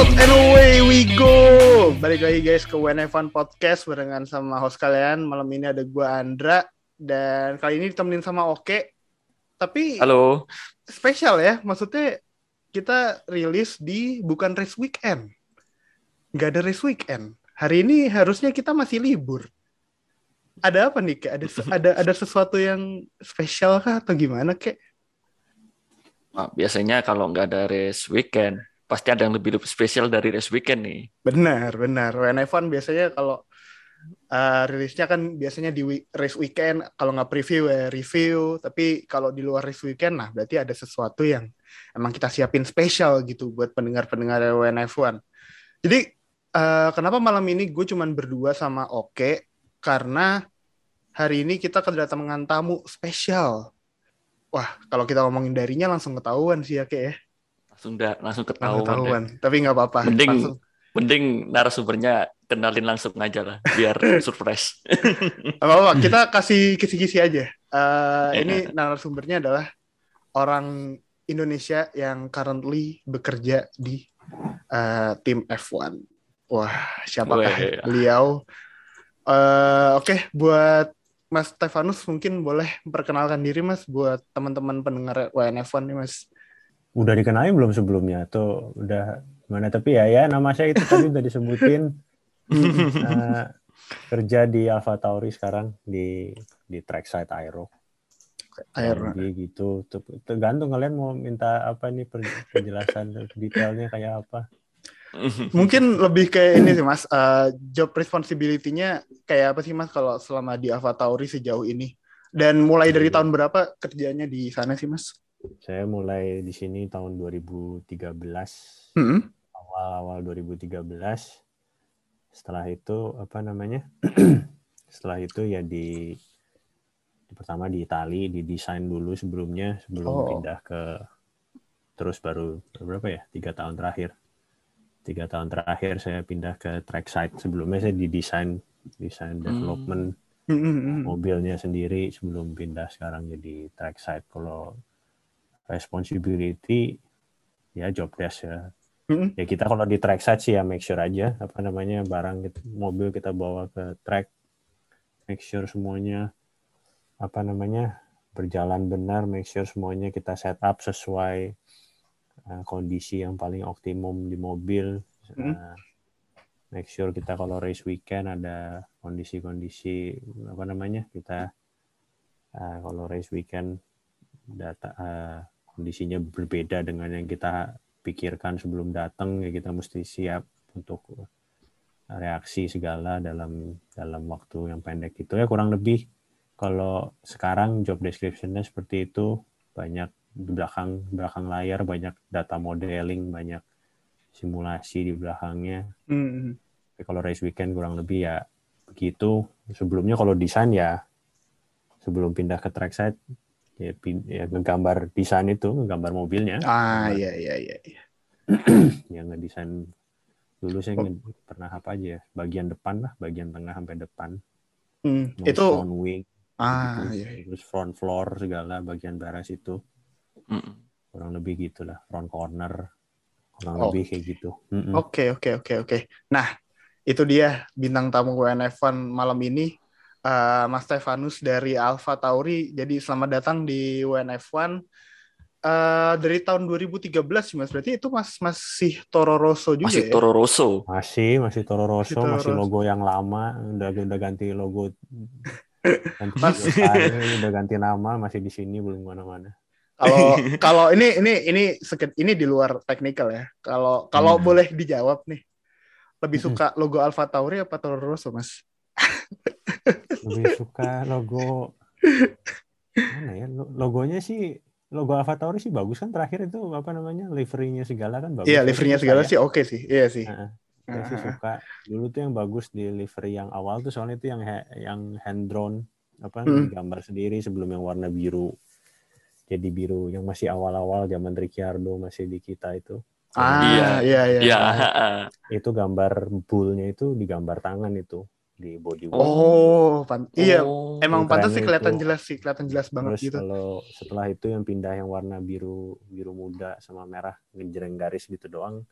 out and away we go. Balik lagi guys ke When Fun Podcast barengan sama host kalian. Malam ini ada gua Andra dan kali ini ditemenin sama Oke. Tapi Halo. spesial ya, maksudnya kita rilis di bukan race weekend. Nggak ada race weekend. Hari ini harusnya kita masih libur. Ada apa nih, Kek? Ada ada ada sesuatu yang spesial kah atau gimana, Kek? Nah, biasanya kalau nggak ada race weekend, pasti ada yang lebih, spesial dari race weekend nih. Benar, benar. When Fun biasanya kalau uh, rilisnya kan biasanya di race weekend, kalau nggak preview ya review, tapi kalau di luar race weekend, nah berarti ada sesuatu yang emang kita siapin spesial gitu buat pendengar-pendengar WNF1. Jadi uh, kenapa malam ini gue cuman berdua sama Oke, karena hari ini kita kedatangan tamu spesial. Wah, kalau kita ngomongin darinya langsung ketahuan sih ya, Ke ya. Langsung dah, langsung ketahuan. ketahuan. Tapi nggak apa-apa. Mending Langsung mending narasumbernya kenalin langsung aja lah, biar surprise. Apa apa kita kasih kisi-kisi aja. Eh, ini narasumbernya adalah orang Indonesia yang currently bekerja di eh, tim F1. Wah, siapakah Weh. beliau? Eh, Oke, buat Mas Stefanus mungkin boleh memperkenalkan diri Mas buat teman-teman pendengar WNF1 nih Mas. Udah dikenalin belum sebelumnya? Atau udah gimana? Tapi ya ya nama saya itu tadi udah disebutin. Eh, kerja di Alpha Tauri sekarang di di trackside Aero. Air. Jadi gitu. Tergantung kalian mau minta apa nih penjelasan detailnya kayak apa. Mungkin lebih kayak ini sih Mas, eh, job responsibility-nya kayak apa sih Mas kalau selama di Alpha Tauri sejauh ini? Dan mulai dari tahun berapa kerjanya di sana sih Mas? Saya mulai di sini tahun 2013 Hmm. awal-awal 2013 setelah itu apa namanya? Setelah itu ya di, di pertama di Itali didesain dulu sebelumnya sebelum Oh. pindah ke terus baru berapa ya? Tiga tahun terakhir. Tiga tahun terakhir saya pindah ke trackside. Sebelumnya saya didesain desain development Hmm, hmm, hmm. mobilnya sendiri sebelum pindah sekarang jadi trackside. Kalau responsibility ya job desk ya Hmm. ya kita kalau di trackside sih ya make sure aja apa namanya barang kita- mobil kita bawa ke track make sure semuanya apa namanya berjalan benar make sure semuanya kita set up sesuai uh, kondisi yang paling optimum di mobil Hmm. Uh, make sure kita kalau race weekend ada kondisi-kondisi apa namanya kita uh, kalau race weekend data uh, kondisinya berbeda dengan yang kita pikirkan sebelum datang ya kita mesti siap untuk reaksi segala dalam dalam waktu yang pendek itu ya kurang lebih. Kalau sekarang job description-nya seperti itu banyak di belakang belakang layar banyak data modeling banyak simulasi di belakangnya. Hmm. tapi kalau race weekend kurang lebih ya begitu. Sebelumnya kalau desain ya sebelum pindah ke trackside ya, ya ngegambar desain itu ngegambar mobilnya Ah, iya, iya, iya. iya. yang ngedesain dulu saya Oh. pernah apa aja ya bagian depan lah bagian tengah sampai depan Hmm. nose Itu, front wing ah, gitu. iya, iya. terus front floor segala bagian baras itu Mm-mm. kurang lebih gitulah front corner kurang Oh. lebih kayak gitu. Oke, oke, oke, oke. Nah, itu dia bintang tamu WNF1 malam ini, eh, Mas Stefanus dari Alpha Tauri. Jadi selamat datang di WNF1. Eh, dari tahun 2013 sih Mas, berarti itu Mas masih Toro Rosso juga Masih ya? Toro Rosso. masih masih Toro Rosso Toro masih Rosso. logo yang lama udah udah ganti logo ganti Mas- udah ganti nama masih di sini belum mana-mana Kalau kalau ini ini ini seket- ini di luar teknikal ya. Kalau kalau Hmm. boleh dijawab nih, lebih Hmm. suka logo Alpha Tauri apa Toro Rosso, Mas? lebih suka logo mana ya lo- logonya sih logo Alpha Tauri sih bagus kan terakhir itu apa namanya liverynya segala kan bagus Iya, Saya livernya suka segala ya. sih oke sih. Iya sih. Heeh. Saya sih suka dulu tuh yang bagus di livery yang awal tuh soalnya itu yang yang hand drawn apa Hmm. gambar sendiri sebelum yang warna biru jadi biru yang masih awal-awal zaman Ricciardo masih di kita itu Ah, Iya. iya, iya. Iya. itu gambar bullnya itu digambar tangan itu di bodywork Oh, pan- iya. Oh. Emang Bukannya pantas sih kelihatan itu. jelas sih, kelihatan jelas banget Terus gitu. kalau setelah itu yang pindah yang warna biru biru muda sama merah ngejreng garis gitu doang.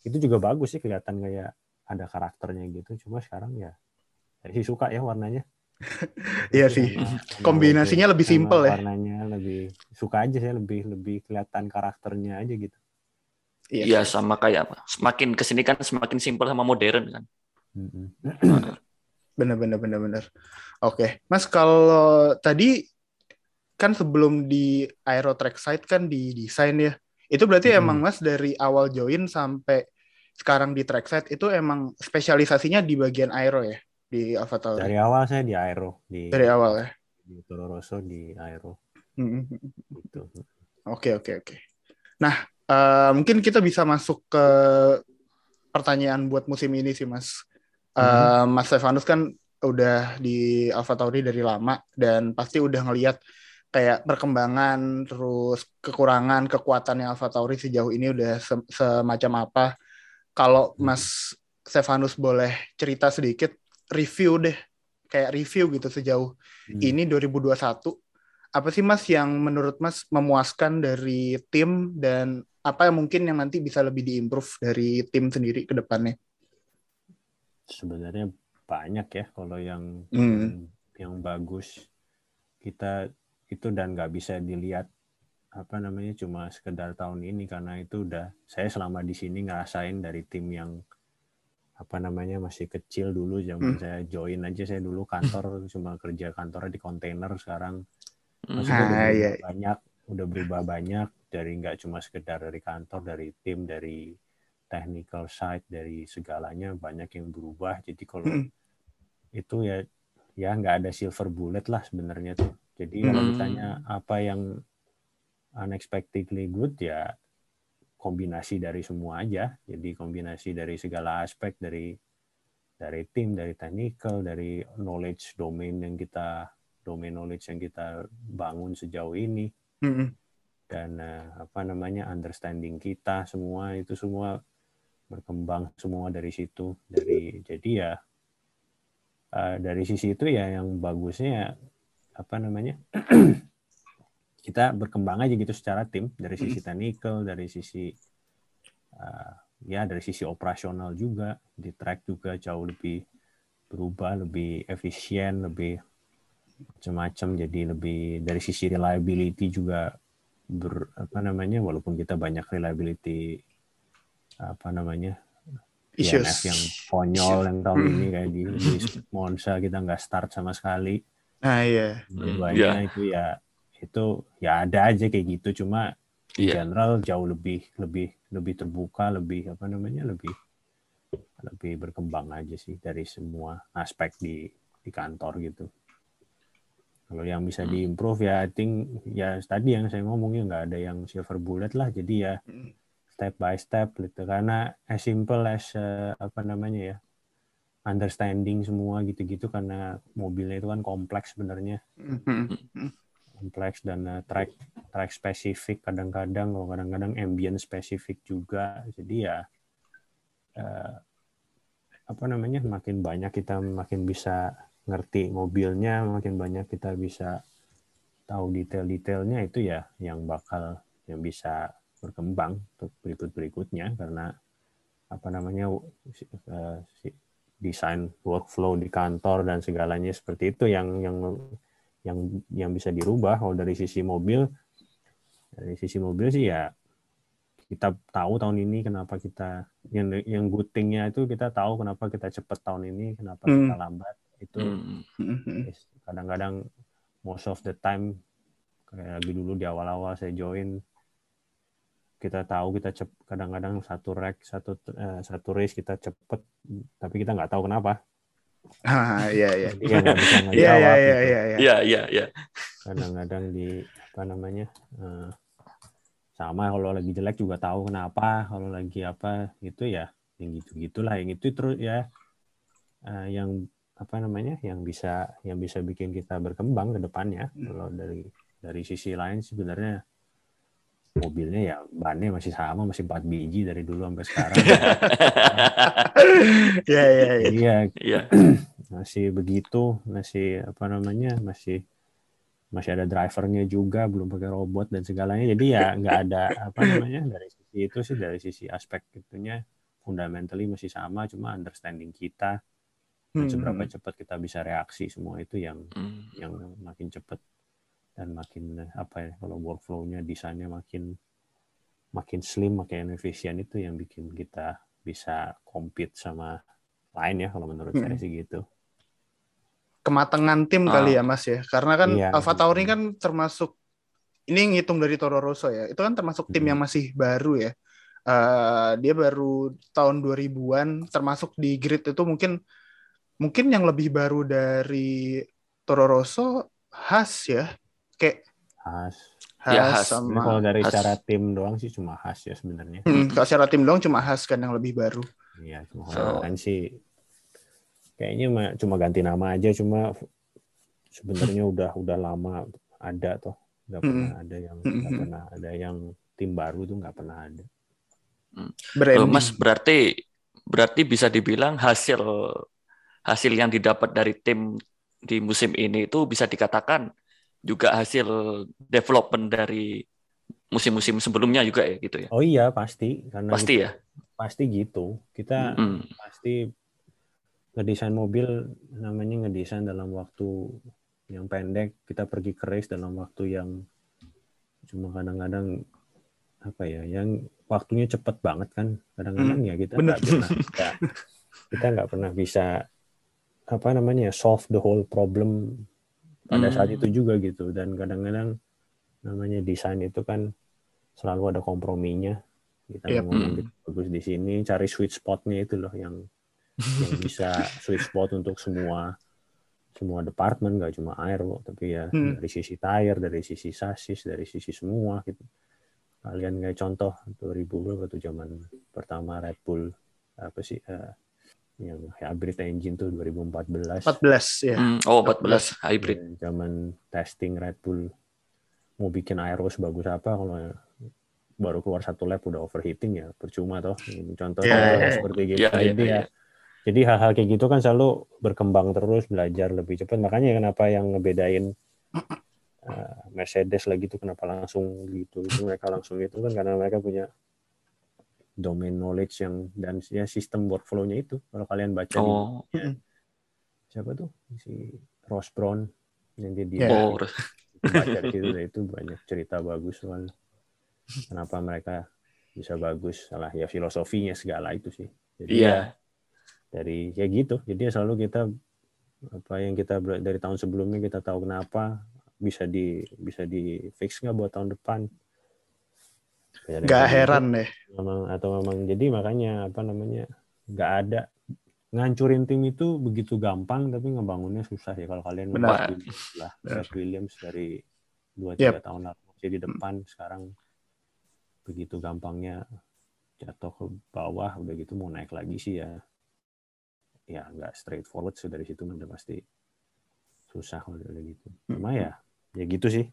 itu juga bagus sih kelihatan kayak ada karakternya gitu cuma sekarang ya saya sih suka ya warnanya Iya sih. Sama Kombinasinya lebih simple ya. warnanya lebih suka aja saya lebih lebih kelihatan karakternya aja gitu Iya sama kayak apa? Semakin ke sini kan semakin simpel sama modern kan. Bener bener bener bener. Oke, Mas kalau tadi kan sebelum di Aero Trackside kan di desain ya. Itu berarti Hmm. emang Mas dari awal join sampai sekarang di Trackside itu emang spesialisasinya di bagian aero ya di Alfa Tauri. dari awal saya di Aero di Dari awal ya. di Toro Rosso di Aero Mm-mm. gitu Oke oke oke. Nah eh, mungkin kita bisa masuk ke pertanyaan buat musim ini sih Mas. Eh, Mas Stefanus kan udah di Alfa Tauri dari lama dan pasti udah ngelihat kayak perkembangan terus kekurangan kekuatannya Alfa Tauri sejauh ini udah se- semacam apa. Kalau Hmm. Mas Stefanus boleh cerita sedikit review deh kayak review gitu sejauh Hmm. ini 2021 apa sih Mas yang menurut Mas memuaskan dari tim dan apa yang mungkin yang nanti bisa lebih diimprove dari tim sendiri ke depannya? Sebenarnya banyak ya kalau yang Hmm. yang, yang bagus kita itu dan nggak bisa dilihat apa namanya cuma sekedar tahun ini karena itu udah saya selama di sini ngerasain dari tim yang apa namanya masih kecil dulu zaman Hmm. saya join aja saya dulu kantor cuma kerja kantornya di kontainer sekarang Hmm. maksudnya udah Ah, berubah iya. banyak udah berubah banyak dari nggak cuma sekedar dari kantor dari tim dari technical side dari segalanya banyak yang berubah jadi kalau Mm. itu ya ya nggak ada silver bullet lah sebenarnya tuh jadi kalau Hmm. ditanya apa yang unexpectedly good ya kombinasi dari semua aja jadi kombinasi dari segala aspek dari dari tim dari technical dari knowledge domain yang kita domain knowledge yang kita bangun sejauh ini Mm-mm. dan eh, apa namanya understanding kita semua itu semua berkembang semua dari situ. Dari jadi ya eh, dari sisi itu ya yang bagusnya apa namanya kita berkembang aja gitu secara tim. Dari sisi technical dari sisi eh, ya dari sisi operasional juga di track juga jauh lebih berubah lebih efisien lebih macam-macam. Jadi lebih dari sisi reliability juga ber, apa namanya walaupun kita banyak reliability apa namanya Issues. DNF yang konyol yang tahun Hmm. ini kayak di, di Monza kita nggak start sama sekali Nah iya. dua-duanya itu ya itu ya ada aja kayak gitu cuma Iya. general jauh lebih lebih lebih terbuka lebih apa namanya lebih lebih berkembang aja sih dari semua aspek di di kantor gitu kalau yang bisa Hmm. diimprove ya I think ya tadi yang saya ngomongnya nggak ada yang silver bullet lah jadi ya Hmm. Step by step gitu. Karena as simple as eh, apa namanya ya understanding semua gitu-gitu karena mobilnya itu kan kompleks sebenarnya. Mm-mm. kompleks dan uh, track track spesifik kadang-kadang kalau kadang-kadang ambient spesifik juga. Jadi ya eh, apa namanya makin banyak kita makin bisa ngerti mobilnya makin banyak kita bisa tahu detail-detailnya itu ya yang bakal yang bisa berkembang untuk berikut-berikutnya karena apa namanya eh, si- desain workflow di kantor dan segalanya seperti itu yang yang yang yang bisa dirubah kalau dari sisi mobil dari sisi mobil sih ya kita tahu tahun ini kenapa kita yang yang good thing-nya itu kita tahu kenapa kita cepat tahun ini kenapa Hmm. kita lambat itu Hmm. Is- kadang-kadang most of the time kayak lagi dulu di awal-awal saya join kita tahu kita cep kadang-kadang satu rack satu eh, satu race kita cepet tapi kita nggak tahu kenapa Ah iya iya. ya Iya iya iya gitu. iya. iya. Iya, iya, iya. kadang-kadang di apa namanya eh, sama kalau lagi jelek juga tahu kenapa kalau lagi apa gitu ya yang gitu gitulah yang itu terus ya eh, yang apa namanya yang bisa yang bisa bikin kita berkembang ke depannya kalau dari dari sisi lain sebenarnya mobilnya ya bannya masih sama masih 4 biji dari dulu sampai sekarang Iya iya iya. jadi ya Iya. masih begitu masih apa namanya masih masih ada drivernya juga belum pakai robot dan segalanya jadi ya nggak ada apa namanya dari sisi itu sih dari sisi aspek itunya fundamentally masih sama, cuma understanding kita dan Hmm. seberapa cepat kita bisa reaksi semua itu yang Hmm. yang makin cepat dan makin apa ya kalau workflow-nya desainnya makin makin slim makin efisien itu yang bikin kita bisa compete sama lain ya kalau menurut saya Hmm. sih gitu. kematangan tim Ah. kali ya Mas ya. Karena kan Iya. Alpha Tauri kan termasuk ini ngitung dari Toro Rosso ya. Itu kan termasuk tim Hmm. yang masih baru ya. Eh, dia baru tahun 2000-an termasuk di grid itu mungkin mungkin yang lebih baru dari Toro Rosso Haas ya. Kayak Khas. Haas Ya. Ini sama kalau dari Khas. cara tim doang sih cuma khas ya sebenarnya. Hmm, kalau secara tim doang cuma Haas kan yang lebih baru. Iya, cuma So- kan sih kayaknya ma- cuma ganti nama aja cuma sebenarnya udah udah lama ada toh nggak Mm-mm. pernah ada yang nggak Mm-mm. pernah ada yang tim baru tuh nggak pernah ada. Loh, Branding. Mas berarti berarti bisa dibilang hasil hasil yang didapat dari tim di musim ini itu bisa dikatakan juga hasil development dari musim-musim sebelumnya juga ya gitu ya. Oh iya pasti karena Pasti kita- ya. pasti gitu kita Hmm. pasti ngedesain mobil namanya ngedesain dalam waktu yang pendek kita pergi ke race dalam waktu yang cuma kadang-kadang apa ya yang waktunya cepet banget kan kadang-kadang ya kita bener. nggak pernah bisa kita nggak pernah bisa apa namanya solve the whole problem pada saat Hmm. itu juga gitu dan kadang-kadang namanya desain itu kan selalu ada komprominya kita Yep. mau ngomong Hmm. bagus di sini cari sweet spotnya itu loh yang yang bisa sweet spot untuk semua semua departemen nggak cuma aero tapi ya Hmm. dari sisi tire dari sisi sasis dari sisi semua gitu kalian kayak contoh 2000 berapa tuh zaman pertama Red Bull apa sih eh, yang hybrid engine tuh 2014 14 ya. Hmm, Oh 14 hybrid. Ya, zaman testing Red Bull mau bikin aero sebagus apa kalau baru keluar satu lap udah overheating ya percuma toh contoh Ya, ya, ya. seperti gitu Ya, ya, jadi ya ya. jadi hal-hal kayak gitu kan selalu berkembang terus belajar lebih cepat makanya kenapa yang ngebedain uh, Mercedes lagi tuh kenapa langsung gitu itu mereka langsung itu kan karena mereka punya domain knowledge yang dan ya sistem workflow-nya itu. Kalau kalian baca di Oh, siapa tuh? Si Ross Brown yang dia dia Ya. oh, baca di situ dan itu banyak cerita bagus soal kenapa mereka bisa bagus. Salah ya filosofinya segala itu sih. Jadi ya, iya. dari ya gitu. Jadi ya selalu kita apa yang kita dari tahun sebelumnya kita tahu kenapa bisa di bisa di fix nggak buat tahun depan Ya, dari Gak heran deh. memang atau memang jadi makanya apa namanya nggak ada. Ngancurin tim itu begitu gampang tapi ngebangunnya susah ya kalau kalian Benar. lah. Brad Williams dari dua Yep. tiga tahun lalu masih di depan sekarang begitu gampangnya jatuh ke bawah udah gitu mau naik lagi sih ya. Ya nggak straightforward sih dari situ udah pasti susah kalau udah gitu. Cuma ya ya gitu sih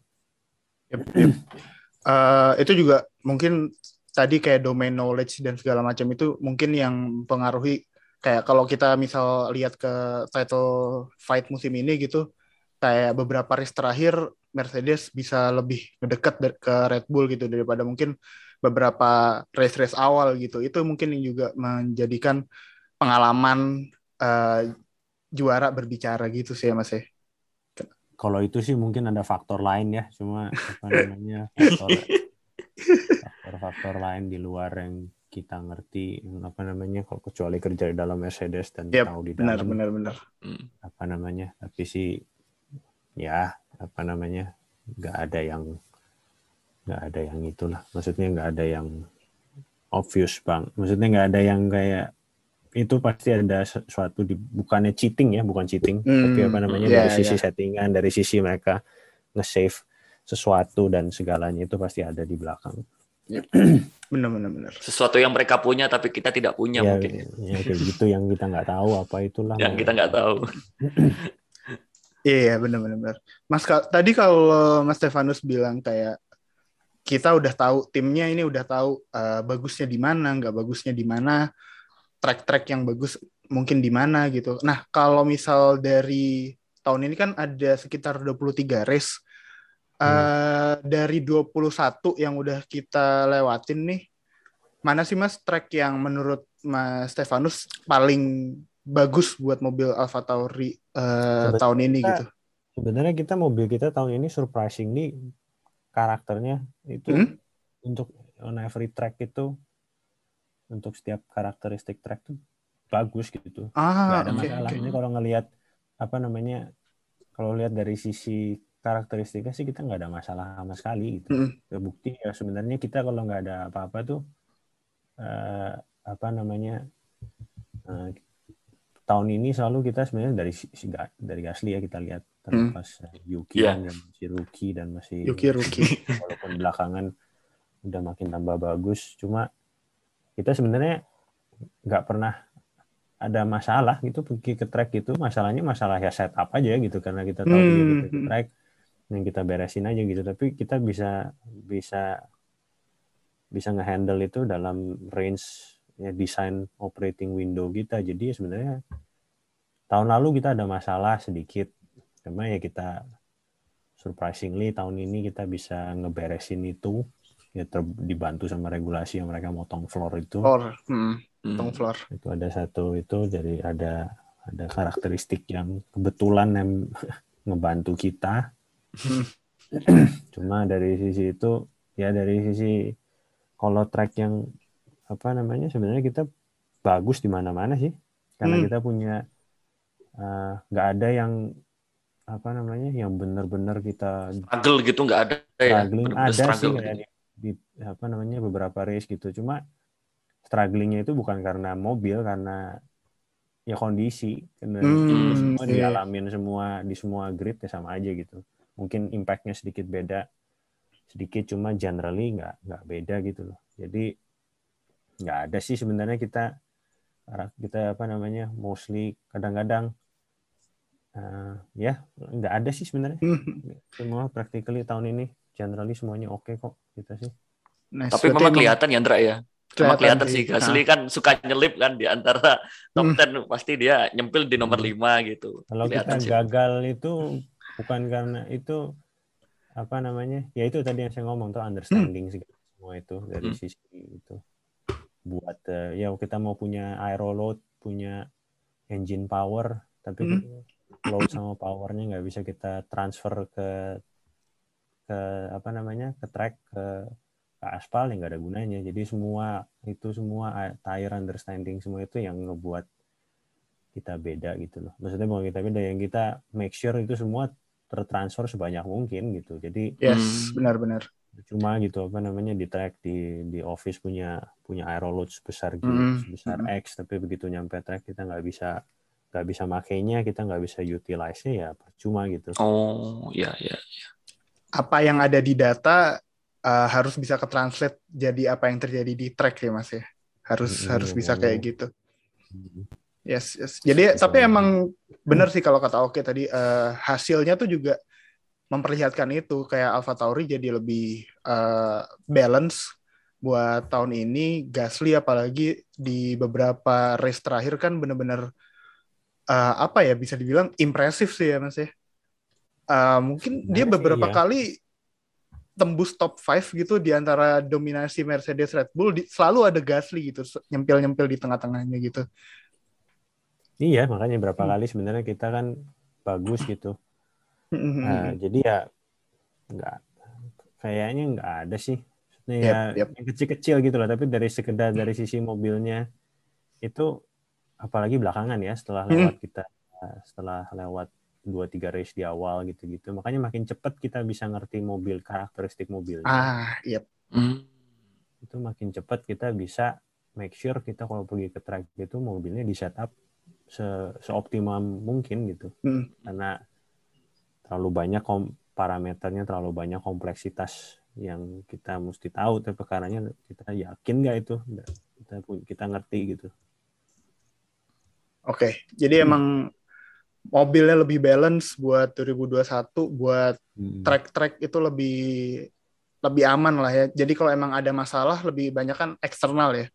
Eh, itu juga mungkin tadi kayak domain knowledge dan segala macam itu mungkin yang mempengaruhi kayak kalau kita misal lihat ke title fight musim ini gitu kayak beberapa race terakhir Mercedes bisa lebih dar- ke Red Bull gitu daripada mungkin beberapa race-race awal gitu itu mungkin yang juga menjadikan pengalaman eh, juara berbicara gitu sih ya Mas ya. Kalau itu sih mungkin ada faktor lain ya cuma apa namanya faktor faktor-faktor lain di luar yang kita ngerti apa namanya kalau kecuali kerja di dalam Mercedes dan Yap, tahu di Benar dalam benar benar. Hmm. apa namanya tapi sih ya apa namanya nggak ada yang nggak ada yang itulah maksudnya nggak ada yang obvious bang maksudnya nggak ada yang kayak itu pasti ada sesuatu di bukannya cheating ya bukan cheating tapi Hmm, apa namanya iya, dari sisi iya. settingan dari sisi mereka nge-save sesuatu dan segalanya itu pasti ada di belakang Benar benar benar. Sesuatu yang mereka punya tapi kita tidak punya ya, mungkin. ya kayak gitu yang kita nggak tahu apa itulah Yang kita nggak tahu. Iya benar benar benar. Mas Ka- tadi kalau Mas Stefanus bilang kayak kita udah tahu timnya ini udah tahu eh, bagusnya di mana, nggak bagusnya di mana, track-track yang bagus mungkin di mana gitu. Nah kalau misal dari tahun ini kan ada sekitar 23 race. Eh, Dari 21 yang udah kita lewatin nih, mana sih Mas track yang menurut Mas Stefanus paling bagus buat mobil Alfa Tauri uh, Sebenarnya tahun ini kita- gitu? Sebenarnya kita mobil kita tahun ini surprisingly karakternya itu Hmm? untuk on every track itu untuk setiap karakteristik track tuh bagus gitu. nggak Ah, ada oke. masalah. oke. Ini kalau ngelihat apa namanya, kalau lihat dari sisi karakteristiknya sih kita nggak ada masalah sama sekali gitu. Mm-mm. Terbukti ya sebenarnya kita kalau nggak ada apa-apa tuh eh, apa namanya eh, tahun ini selalu kita sebenarnya dari si- dari Gasly ya kita lihat terlepas eh, Yuki kan yang masih rookie dan masih Yuki Ruki. walaupun belakangan udah makin tambah bagus cuma kita sebenarnya nggak pernah ada masalah gitu pergi ke track gitu. Masalahnya masalah ya setup aja gitu karena kita tahu Hmm. gitu ke track yang kita beresin aja gitu. Tapi kita bisa bisa bisa ngehandle itu dalam range ya desain operating window kita. Jadi ya sebenarnya tahun lalu kita ada masalah sedikit. Cuma ya kita surprisingly tahun ini kita bisa ngeberesin itu ya ter- dibantu sama regulasi yang mereka motong floor itu Floor. Hmm, Hmm. tong floor. itu ada satu itu jadi ada ada karakteristik yang kebetulan yang ngebantu kita Hmm. cuma dari sisi itu ya dari sisi kalau track yang apa namanya sebenarnya kita bagus di mana-mana sih karena Hmm. kita punya eh, nggak ada yang apa namanya yang benar-benar kita Struggle gitu nggak ada ya. struggling Bener-bener ada sih struggle gitu. Di, apa namanya beberapa race gitu. Cuma strugglingnya itu bukan karena mobil karena ya kondisi. Karena Hmm, semua iya. dialamin semua di semua grid ya sama aja gitu. Mungkin impactnya sedikit beda sedikit cuma generally nggak nggak beda gitu loh. Jadi nggak ada sih sebenarnya kita kita apa namanya mostly kadang-kadang eh, ya nggak ada sih sebenarnya. Hmm. semua practically tahun ini generally semuanya oke kok kita sih Nice. Tapi Berarti memang emang kelihatan ya Ndra ya. Memang kelihatan sih Gasly Nah, kan suka nyelip kan di antara top Hmm. 10 pasti dia nyempil di nomor 5 gitu. kalau kita Kelihatan sih. gagal itu bukan karena itu apa namanya ya itu tadi yang saya ngomong tuh understanding sih semua itu dari Hmm. sisi itu buat eh, ya kita mau punya aero load punya engine power tapi Hmm. load sama powernya nggak bisa kita transfer ke ke apa namanya ke track ke, ke aspal yang nggak ada gunanya jadi semua itu semua tire understanding semua itu yang ngebuat kita beda gitu loh maksudnya bukan kita beda yang kita make sure itu semua tertransfer sebanyak mungkin gitu jadi Yes, Hmm. benar-benar. cuma gitu apa namanya di track di di office punya punya aero load sebesar gitu Mm, sebesar mm. X tapi begitu nyampe track kita nggak bisa nggak bisa makainya kita nggak bisa utilize nya ya percuma gitu Oh, ya ya. Apa yang ada di data uh, harus bisa ke translate jadi apa yang terjadi di track ya Mas ya. Harus Mm, harus bisa kayak gitu. Hmm. Yes, yes. Jadi tapi emang benar sih kalau kata Oke tadi eh, hasilnya tuh juga memperlihatkan itu kayak Alfa Tauri jadi lebih eh, balance buat tahun ini Gasly apalagi di beberapa race terakhir kan bener-bener eh, apa ya bisa dibilang impresif sih ya Mas ya. Eh, mungkin dia Sebenarnya sih beberapa iya. kali tembus top 5 gitu di antara dominasi Mercedes Red Bull di- selalu ada Gasly gitu nyempil-nyempil di tengah-tengahnya gitu. iya makanya berapa Hmm. kali sebenarnya kita kan bagus gitu Hmm, Nah, jadi ya nggak kayaknya nggak ada sih. Yep, ya yep. yang kecil-kecil gitu lah. Tapi dari sekedar dari sisi mobilnya itu apalagi belakangan ya setelah Hmm. lewat kita setelah lewat dua tiga race di awal gitu-gitu. Makanya makin cepat kita bisa ngerti mobil karakteristik mobilnya. Ah, iya. Hmm. Itu makin cepat kita bisa make sure kita kalau pergi ke track itu mobilnya di setup se seoptimum mungkin gitu. Hmm. karena terlalu banyak kom parameternya terlalu banyak kompleksitas yang kita mesti tahu tapi perkaranya kita yakin nggak itu kita kita ngerti gitu Oke, jadi emang mobilnya lebih balance buat 2021, buat track-track itu lebih lebih aman lah ya. Jadi kalau emang ada masalah lebih banyak kan eksternal ya.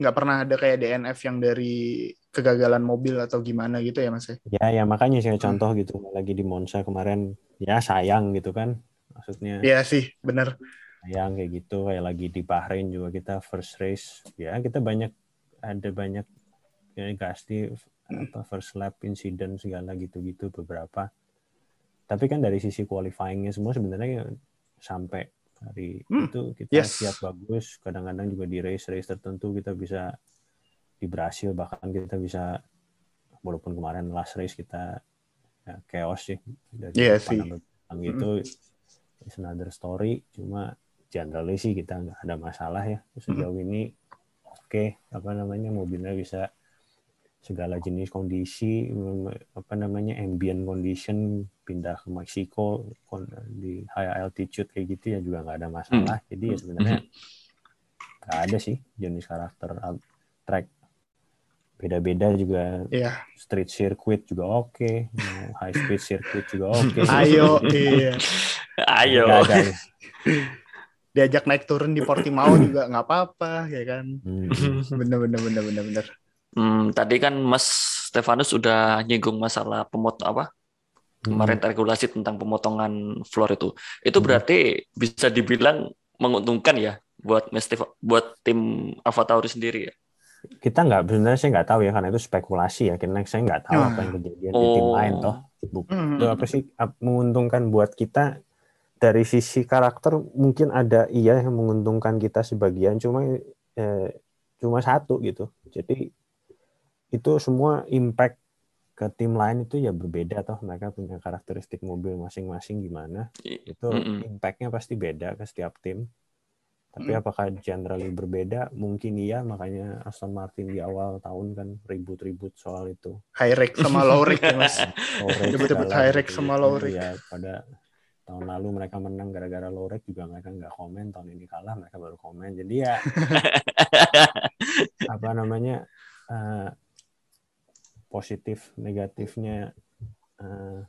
Nggak pernah ada kayak DNF yang dari kegagalan mobil atau gimana gitu ya Mas ya. ya ya makanya saya Hmm. contoh gitu lagi di Monza kemarin ya sayang gitu kan maksudnya Iya sih, bener. sayang kayak gitu kayak lagi di Bahrain juga kita first race ya kita banyak ada banyak ya Gasly apa first lap incident segala gitu-gitu beberapa. Tapi kan dari sisi qualifyingnya semua sebenarnya sampai hari Hmm, itu kita yes. siap bagus. Kadang-kadang juga di race-race tertentu kita bisa di Brasil bahkan kita bisa walaupun kemarin last race kita ya, chaos sih dari Iya depan sih. sampai belakang gitu it's another story cuma generally sih kita nggak ada masalah ya sejauh ini oke apa namanya mobilnya bisa segala jenis kondisi apa namanya ambient condition pindah ke Meksiko di high altitude kayak gitu ya juga nggak ada masalah jadi ya sebenarnya nggak ada sih jenis karakter track beda-beda juga Iya. street circuit juga oke mau high speed circuit juga oke Ayo, iya. Ayo. Ada. Diajak naik turun di Portimao juga nggak apa-apa, ya kan? Hmm. Bener, bener, bener, bener, bener. Hmm, tadi kan Mas Stefanus sudah nyinggung masalah pemot apa kemarin regulasi tentang pemotongan floor itu. Itu Hmm. berarti bisa dibilang menguntungkan ya buat Mas Stef- buat tim Alfa Tauri sendiri ya. kita nggak sebenarnya saya nggak tahu ya karena itu spekulasi ya karena saya nggak tahu Ah. apa yang kejadian di tim Oh. lain toh Bu- Hmm. itu apa sih ap- menguntungkan buat kita dari sisi karakter mungkin ada iya yang menguntungkan kita sebagian cuma eh, cuma satu gitu jadi itu semua impact ke tim lain itu ya berbeda toh. Mereka punya karakteristik mobil masing-masing gimana. Itu impactnya pasti beda ke setiap tim. Tapi Mm. apakah generally berbeda? Mungkin iya. Makanya Aston Martin di awal tahun kan ribut-ribut soal itu. High rake sama low rake ya, Mas. rake Ribut-ribut high rake gitu. sama low rake. ya pada tahun lalu mereka menang gara-gara low rake juga mereka nggak komen. Tahun ini kalah mereka baru komen. Jadi ya apa namanya eh, positif negatifnya eh,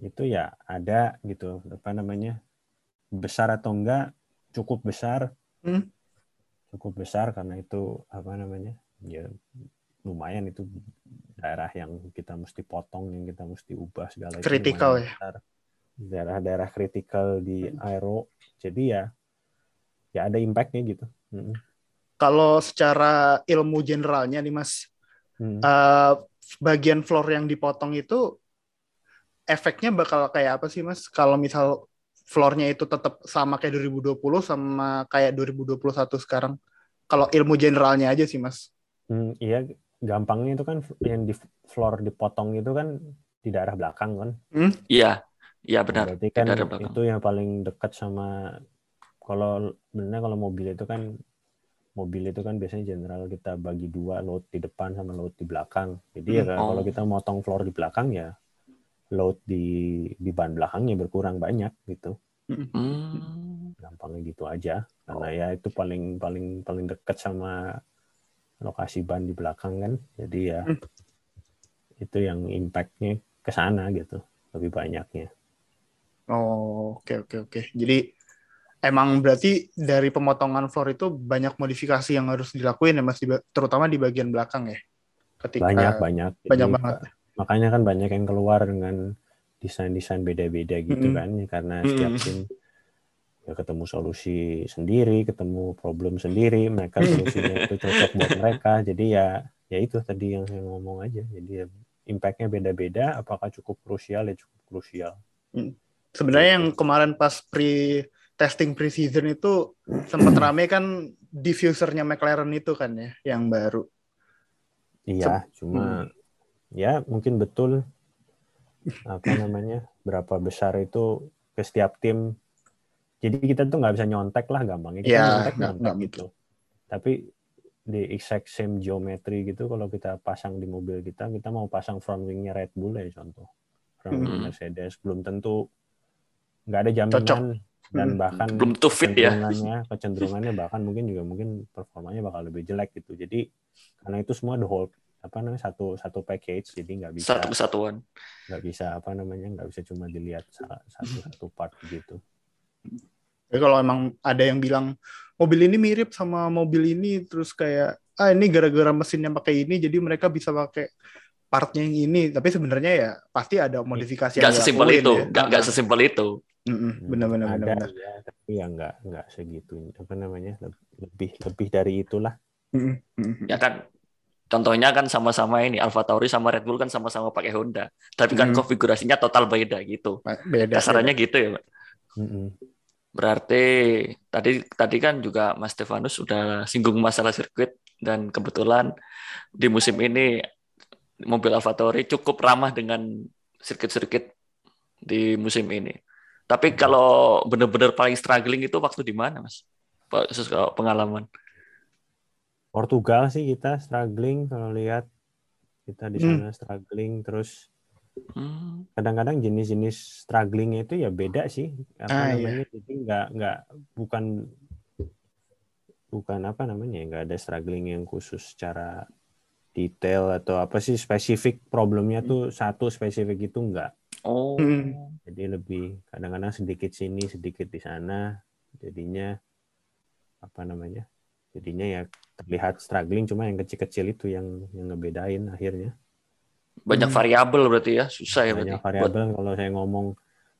itu ya ada gitu apa namanya besar atau enggak cukup besar Hmm. cukup besar karena itu apa namanya ya lumayan itu daerah yang kita mesti potong yang kita mesti ubah segala Kritikal ya. daerah-daerah kritikal di aero jadi ya ya ada impactnya gitu Mm-mm. Kalau secara ilmu generalnya nih, Mas, Mm. eh, bagian floor yang dipotong itu efeknya bakal kayak apa sih, Mas? Kalau misal floornya itu tetap sama kayak 2020 sama kayak 2021 sekarang. Kalau ilmu generalnya aja sih, Mas. Hmm, iya gampangnya itu kan yang di floor dipotong itu kan di daerah belakang kan Iya, iya benar. Berarti kan Di daerah belakang. itu yang paling dekat sama kalau benar kalau mobil itu kan mobil itu kan biasanya general kita bagi dua load di depan sama load di belakang. Jadi ya Hmm. kalau Oh. kita motong floor di belakang ya load di di ban belakangnya berkurang banyak gitu. Hmm. Gampangnya gitu aja. Karena ya itu paling paling paling dekat sama lokasi ban di belakang kan. Jadi ya Hmm. itu yang impactnya ke sana gitu lebih banyaknya. Oh, oke oke oke. Jadi emang berarti dari pemotongan floor itu banyak modifikasi yang harus dilakuin ya Mas, terutama di bagian belakang ya. Ketika banyak banyak. banyak Jadi, banget. makanya kan banyak yang keluar dengan desain-desain beda-beda gitu Mm-mm. kan karena setiap tim ya ketemu solusi sendiri ketemu problem sendiri mereka solusinya itu cocok buat mereka. Jadi ya ya itu tadi yang saya ngomong aja. Jadi ya impactnya beda-beda apakah cukup krusial? Ya cukup krusial. Sebenarnya yang kemarin pas pre testing pre-season itu sempat rame kan diffusernya McLaren itu kan ya, yang baru. iya cuma ya mungkin betul apa namanya berapa besar itu ke setiap tim. Jadi kita tuh nggak bisa nyontek lah gampangnya. Kita Ya, nyontek nggak gitu. tapi di exact same geometry gitu kalau kita pasang di mobil kita kita mau pasang front wingnya Red Bull ya contoh. Front wing Hmm. Mercedes. Belum tentu nggak ada jaminan. Cocok. Dan Hmm. bahkan Belum tuh fit ya. kecenderungannya kecenderungannya bahkan mungkin juga mungkin performanya bakal lebih jelek gitu jadi karena itu semua the whole apa namanya satu satu package jadi nggak bisa Satu kesatuan. nggak bisa apa namanya nggak bisa cuma dilihat sa- satu satu part gitu Jadi kalau emang ada yang bilang mobil ini mirip sama mobil ini terus kayak ah ini gara-gara mesinnya pakai ini jadi mereka bisa pakai partnya yang ini tapi sebenarnya ya pasti ada modifikasi Gak yang sesimpel itu. ya. Gak, gak sesimpel itu. Benar-benar ada benar-benar. ya tapi ya nggak nggak segitu apa namanya lebih lebih dari itulah Mm-mm, mm-mm. Ya kan contohnya kan sama-sama ini Alfa Tauri sama Red Bull kan sama-sama pakai Honda, tapi kan Hmm. konfigurasinya total beda gitu. Beda. Kasarannya gitu ya, Pak. Mm-mm. Berarti tadi tadi kan juga Mas Stefanus sudah singgung masalah sirkuit dan kebetulan di musim ini mobil AlphaTauri cukup ramah dengan sirkuit-sirkuit di musim ini. Tapi kalau benar-benar paling struggling itu waktu di mana, Mas? Pengalaman. Portugal sih kita struggling kalau lihat kita di Hmm. sana struggling terus Hmm. kadang-kadang jenis-jenis strugglingnya itu ya beda sih apa Ah, iya. namanya jadi nggak nggak bukan bukan apa namanya ya, nggak ada struggling yang khusus secara detail atau apa sih spesifik problemnya tuh satu spesifik itu enggak Oh. Hmm. jadi lebih kadang-kadang sedikit sini sedikit di sana jadinya apa namanya jadinya ya terlihat struggling cuma yang kecil-kecil itu yang yang ngebedain akhirnya Banyak Hmm. variabel berarti ya, susah ya berarti. banyak Buat- variabel kalau saya ngomong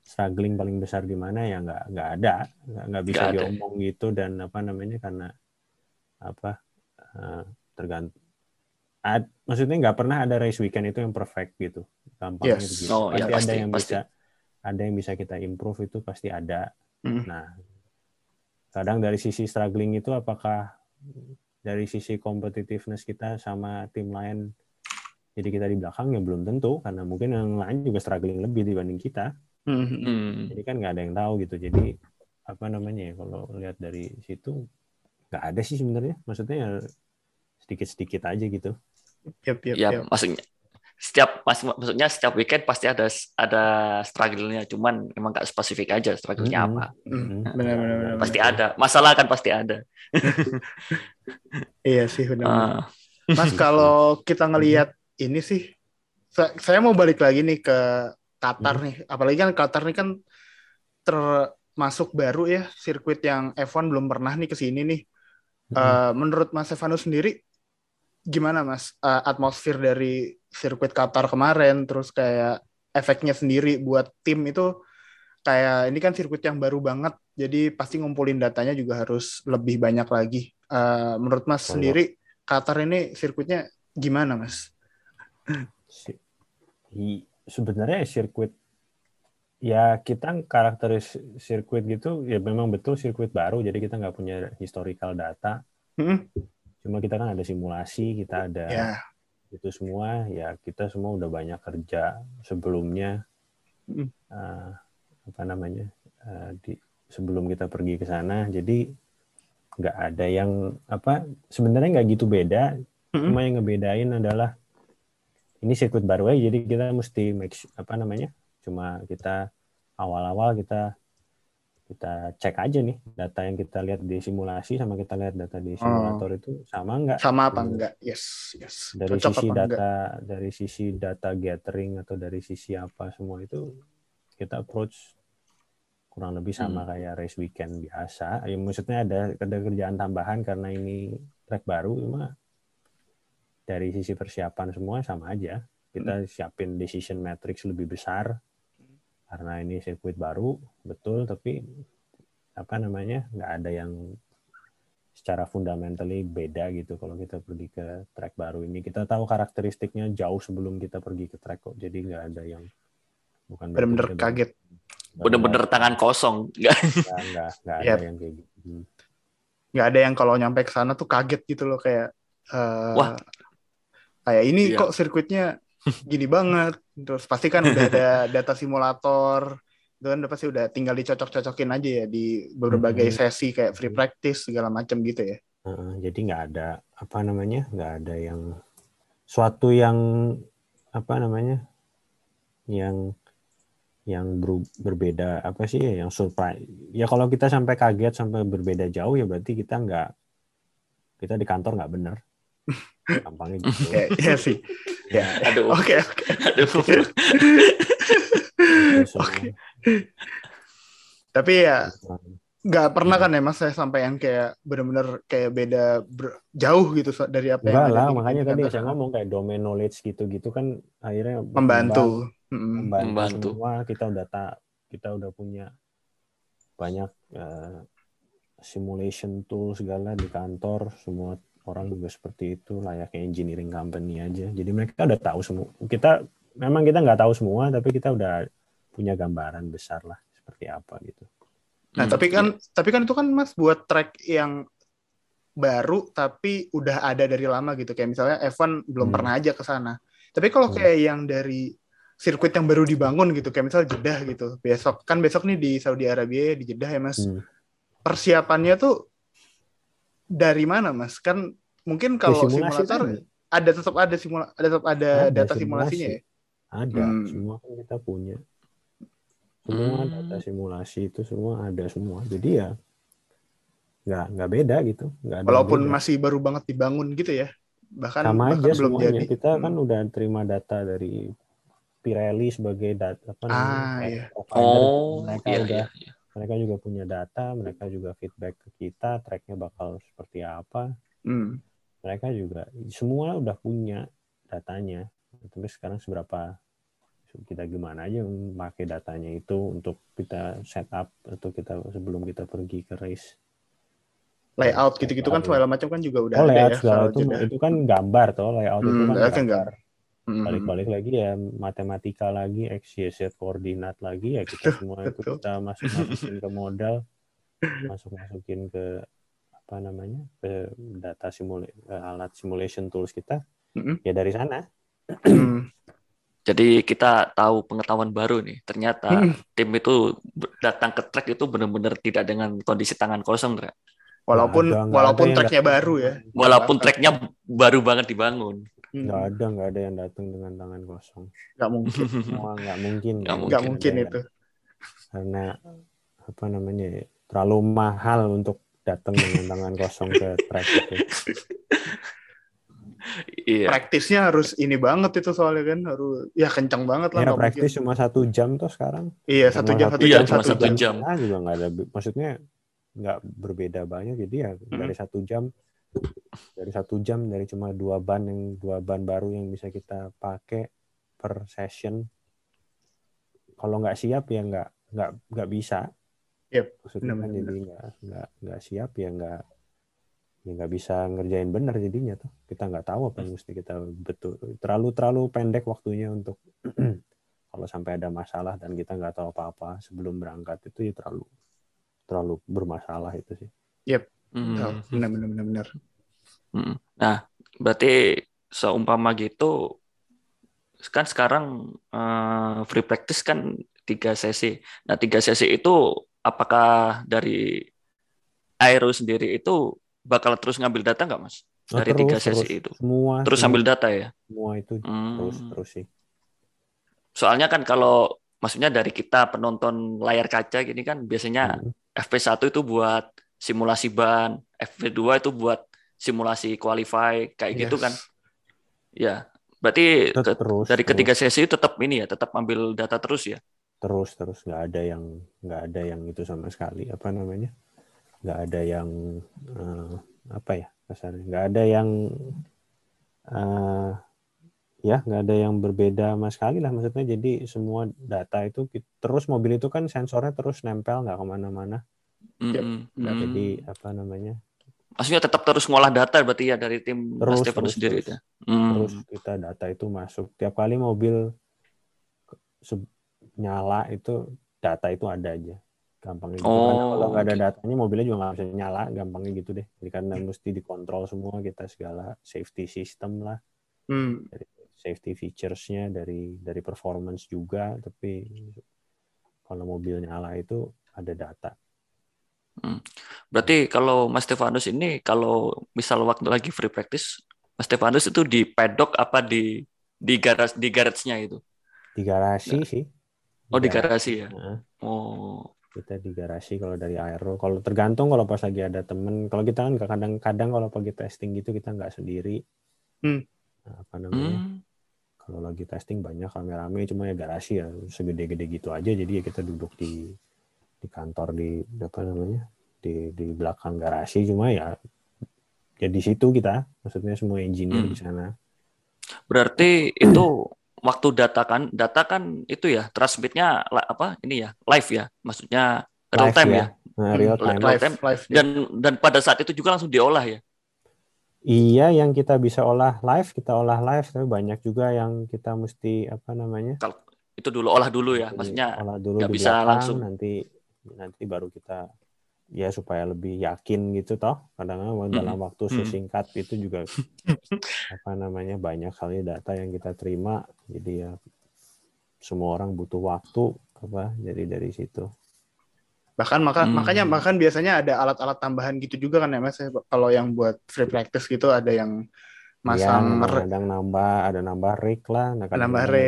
struggling paling besar di mana ya nggak nggak ada nggak, nggak bisa Nggak ada. diomong gitu dan apa namanya karena apa eh, tergantung ad- maksudnya nggak pernah ada race weekend itu yang perfect gitu gampangnya Yes. begitu Oh, pasti, ya, ada pasti, yang pasti. bisa ada yang bisa kita improve itu pasti ada Hmm. nah kadang dari sisi struggling itu apakah dari sisi competitiveness kita sama tim lain jadi kita di belakang ya belum tentu karena mungkin yang lain juga struggling lebih dibanding kita. Hmm. jadi kan nggak ada yang tahu gitu jadi apa namanya ya kalau lihat dari situ nggak ada sih sebenarnya maksudnya ya sedikit-sedikit aja gitu Yap, yap, Ya, yap. maksudnya setiap mas, maksudnya setiap weekend pasti ada ada struggle-nya, cuman emang nggak spesifik aja struggle-nya Mm-mm. apa. Hmm. Mm-mm. Benar, benar, benar. Pasti ada. Masalah kan pasti ada. Iya sih benar. Ah, Mas kalau kita ngelihat ini sih, sa- saya mau balik lagi nih ke Qatar nih. Apalagi kan Qatar nih kan termasuk baru ya sirkuit yang F1 belum pernah nih ke sini nih. Eh, menurut Mas Stefanus sendiri gimana Mas eh, atmosfer dari sirkuit Qatar kemarin terus kayak efeknya sendiri buat tim itu kayak ini kan sirkuit yang baru banget jadi pasti ngumpulin datanya juga harus lebih banyak lagi. Eh, menurut Mas sendiri Qatar ini sirkuitnya gimana Mas? Sebenarnya sirkuit ya kita karakteris sirkuit gitu ya memang betul sirkuit baru jadi kita nggak punya historical data Hmm? cuma kita kan ada simulasi kita ada Ya, itu semua ya kita semua udah banyak kerja sebelumnya Mm. eh, apa namanya eh, di sebelum kita pergi ke sana jadi nggak ada yang apa sebenarnya nggak gitu beda Mm-mm. cuma yang ngebedain adalah ini sirkuit baru aja jadi kita mesti make apa namanya cuma kita awal-awal kita kita cek aja nih data yang kita lihat di simulasi sama kita lihat data di simulator itu sama nggak sama apa Hmm. enggak? Yes, yes. dari Cocok sisi apa enggak? data dari sisi data gathering atau dari sisi apa semua itu kita approach kurang lebih sama kayak race weekend biasa. Ya maksudnya ada ada kerjaan tambahan karena ini track baru cuma dari sisi persiapan semua sama aja. Kita siapin decision matrix lebih besar karena ini sirkuit baru betul tapi apa namanya nggak ada yang secara fundamentally beda gitu kalau kita pergi ke track baru ini kita tahu karakteristiknya jauh sebelum kita pergi ke track kok jadi nggak ada yang bukan kita kaget. bener-bener tangan kosong. Nggak. nggak nggak nggak ada Yep. yang kayak gitu Hmm. Nggak ada yang kalau nyampe ke sana tuh kaget gitu loh kayak eh, Wah. kayak ini Iya. kok sirkuitnya gini banget. Terus pasti kan udah ada data simulator. Itu kan udah pasti udah tinggal dicocok-cocokin aja ya di berbagai sesi kayak free practice segala macam gitu ya. Heeh, jadi nggak ada apa namanya nggak ada yang suatu yang apa namanya yang yang ber- berbeda apa sih ya yang surprise ya kalau kita sampai kaget sampai berbeda jauh ya berarti kita nggak kita di kantor nggak bener gampangnya gitu Ya, iya sih. Ya. Aduh. Oke, oke. Aduh. Oke. Tapi ya nggak pernah kan ya mas saya sampai yang kayak bener-bener kayak beda ber- jauh gitu dari apa enggak yang ada lah di- makanya di tadi saya ngomong kayak domain knowledge gitu-gitu kan akhirnya membantu. Membantu, Membantu. semua kita udah tak kita udah punya banyak eh, simulation tool segala di kantor semua orang juga seperti itu layaknya engineering company aja jadi mereka udah tahu semua kita memang kita nggak tahu semua tapi kita udah punya gambaran besar lah seperti apa gitu Nah, Hmm, tapi kan iya. tapi kan itu kan Mas buat track yang baru tapi udah ada dari lama gitu. Kayak misalnya Evan belum Hmm. pernah aja ke sana. Tapi kalau Hmm. kayak yang dari sirkuit yang baru dibangun gitu, kayak misal Jeddah gitu. Besok kan besok nih di Saudi Arabia di Jeddah ya, Mas. Hmm. Persiapannya tuh dari mana, Mas? Kan mungkin kalau simulasi simulator tadi. ada tetap ada simula ada tetap ada, Ada data simulasi. simulasinya ya. ada Hmm. semua kan kita punya semua Hmm. data simulasi itu semua ada semua jadi ya nggak nggak beda gitu nggak ada Walaupun beda. masih baru banget dibangun gitu ya. Bahkan sama bahkan aja belum semuanya jadi. kita kan Hmm. udah terima data dari Pirelli sebagai data apa namanya Ah, iya. provider Oh, mereka iya, udah iya, iya. Mereka juga punya data mereka juga feedback ke kita tracknya bakal seperti apa. Hmm. mereka juga semua udah punya datanya. Tapi sekarang seberapa kita gimana aja memakai datanya itu untuk kita setup atau kita sebelum kita pergi ke race. Layout gitu-gitu kan segala macam kan juga udah oh ada layout ya segala kalau itu itu kan gambar toh layout itu Hmm, kan layout kan gambar. Balik-balik lagi ya matematika lagi x y z koordinat lagi ya kita semua itu betul. kita masuk masukin ke modal masuk masukin ke apa namanya ke data simula ke alat simulation tools kita Mm-mm. ya dari sana Hmm. Jadi kita tahu pengetahuan baru nih. Ternyata Hmm. tim itu datang ke track itu benar-benar tidak dengan kondisi tangan kosong, Dra. Walaupun nggak walaupun tracknya baru ya. Walaupun tracknya baru banget dibangun. Hmm. nggak ada nggak ada yang datang dengan tangan kosong Nggak mungkin. semua nggak mungkin Nggak Nggak Mungkin mungkin ada itu. karena apa namanya ya, terlalu mahal untuk datang dengan tangan kosong ke track itu Iya. Praktisnya harus ini banget itu soalnya kan harus ya kencang banget lah ya praktis cuma satu jam tuh sekarang mungkin. Iya satu jam satu satu Iya, jam cuma satu satu jam. jam. Ah, juga nggak ada maksudnya nggak berbeda banyak jadi ya Hmm. dari satu jam dari satu jam dari cuma dua ban yang dua ban baru yang bisa kita pakai per session. Kalau nggak siap ya nggak nggak nggak bisa. Yep, maksudnya kan jadi nggak nggak nggak siap ya nggak ya nggak bisa ngerjain bener jadinya tuh. Kita nggak tahu apa yang mesti kita betul terlalu terlalu pendek waktunya untuk kalau sampai ada masalah dan kita nggak tahu apa-apa sebelum berangkat itu ya terlalu terlalu bermasalah itu sih Hmm. Oh, benar benar benar benar. Hmm. Nah, berarti seumpama gitu kan sekarang eh, free practice kan tiga sesi. Nah, tiga sesi itu apakah dari Aero sendiri itu bakal terus ngambil data nggak, Mas? Oh, Dari tiga terus, sesi terus. itu. semua Terus semua, ambil data ya? semua itu Hmm. terus terus sih Soalnya kan kalau maksudnya dari kita penonton layar kaca gini kan biasanya Hmm. FP1 itu buat simulasi ban, FP2 itu buat simulasi qualify kayak gitu Yes. kan. Ya, berarti ke- terus dari terus, ketiga sesi tetap ini ya, tetap ambil data terus ya. terus terus nggak ada yang nggak ada yang itu sama sekali apa namanya nggak ada yang eh, apa ya kasarnya nggak ada yang eh, ya nggak ada yang berbeda sama sekali lah maksudnya jadi semua data itu terus mobil itu kan sensornya terus nempel nggak ke mana-mana Benar. Hmm. jadi apa namanya Maksudnya tetap terus ngolah data berarti ya dari tim Mas Terus, Stefanus terus, sendiri terus. itu. Hmm. terus kita data itu masuk tiap kali mobil nyala itu data itu ada aja gampangnya gitu. Oh, Karena kalau nggak ada datanya mobilnya juga nggak bisa nyala gampangnya gitu deh jadi karena mesti dikontrol semua kita segala safety system lah Hmm. safety features-nya dari dari performance juga tapi kalau mobil nyala itu ada data Berarti kalau Mas Stefanus ini kalau misal waktu lagi free practice, Mas Stefanus itu di paddock apa di di garas di garage-nya itu? di garasi sih Oh, di garasi ya. Heeh. Oh. kita di garasi kalau dari aero kalau tergantung kalau pas lagi ada temen kalau kita kan kadang-kadang kalau pagi testing gitu kita nggak sendiri Hmm. Nah, apa namanya Hmm. kalau lagi testing banyak rame-rame cuma ya garasi ya segede-gede gitu aja jadi ya kita duduk di di kantor di apa namanya di di belakang garasi cuma ya ya di situ kita maksudnya semua engineer Hmm. di sana Berarti itu waktu data kan data kan itu ya transmitnya apa ini ya live ya maksudnya real Live time ya. ya, nah, real Hmm, time Real live time. live. dan dan pada saat itu juga langsung diolah ya Iya, yang kita bisa olah live, kita olah live, tapi banyak juga yang kita mesti apa namanya? Kalau itu dulu olah dulu ya, maksudnya olah dulu nggak bisa belakang, langsung. nanti nanti baru kita ya supaya lebih yakin gitu toh. Kadang-kadang dalam waktu Mm-mm. sesingkat itu juga apa namanya banyak kali data yang kita terima, jadi ya semua orang butuh waktu apa jadi dari situ. Bahkan maka Hmm. makanya bahkan biasanya ada alat-alat tambahan gitu juga kan ya Mas. Kalau yang buat free practice gitu ada yang masang mer- kadang nambah, ada nambah rig lah, nah, Nambah kadang-kadang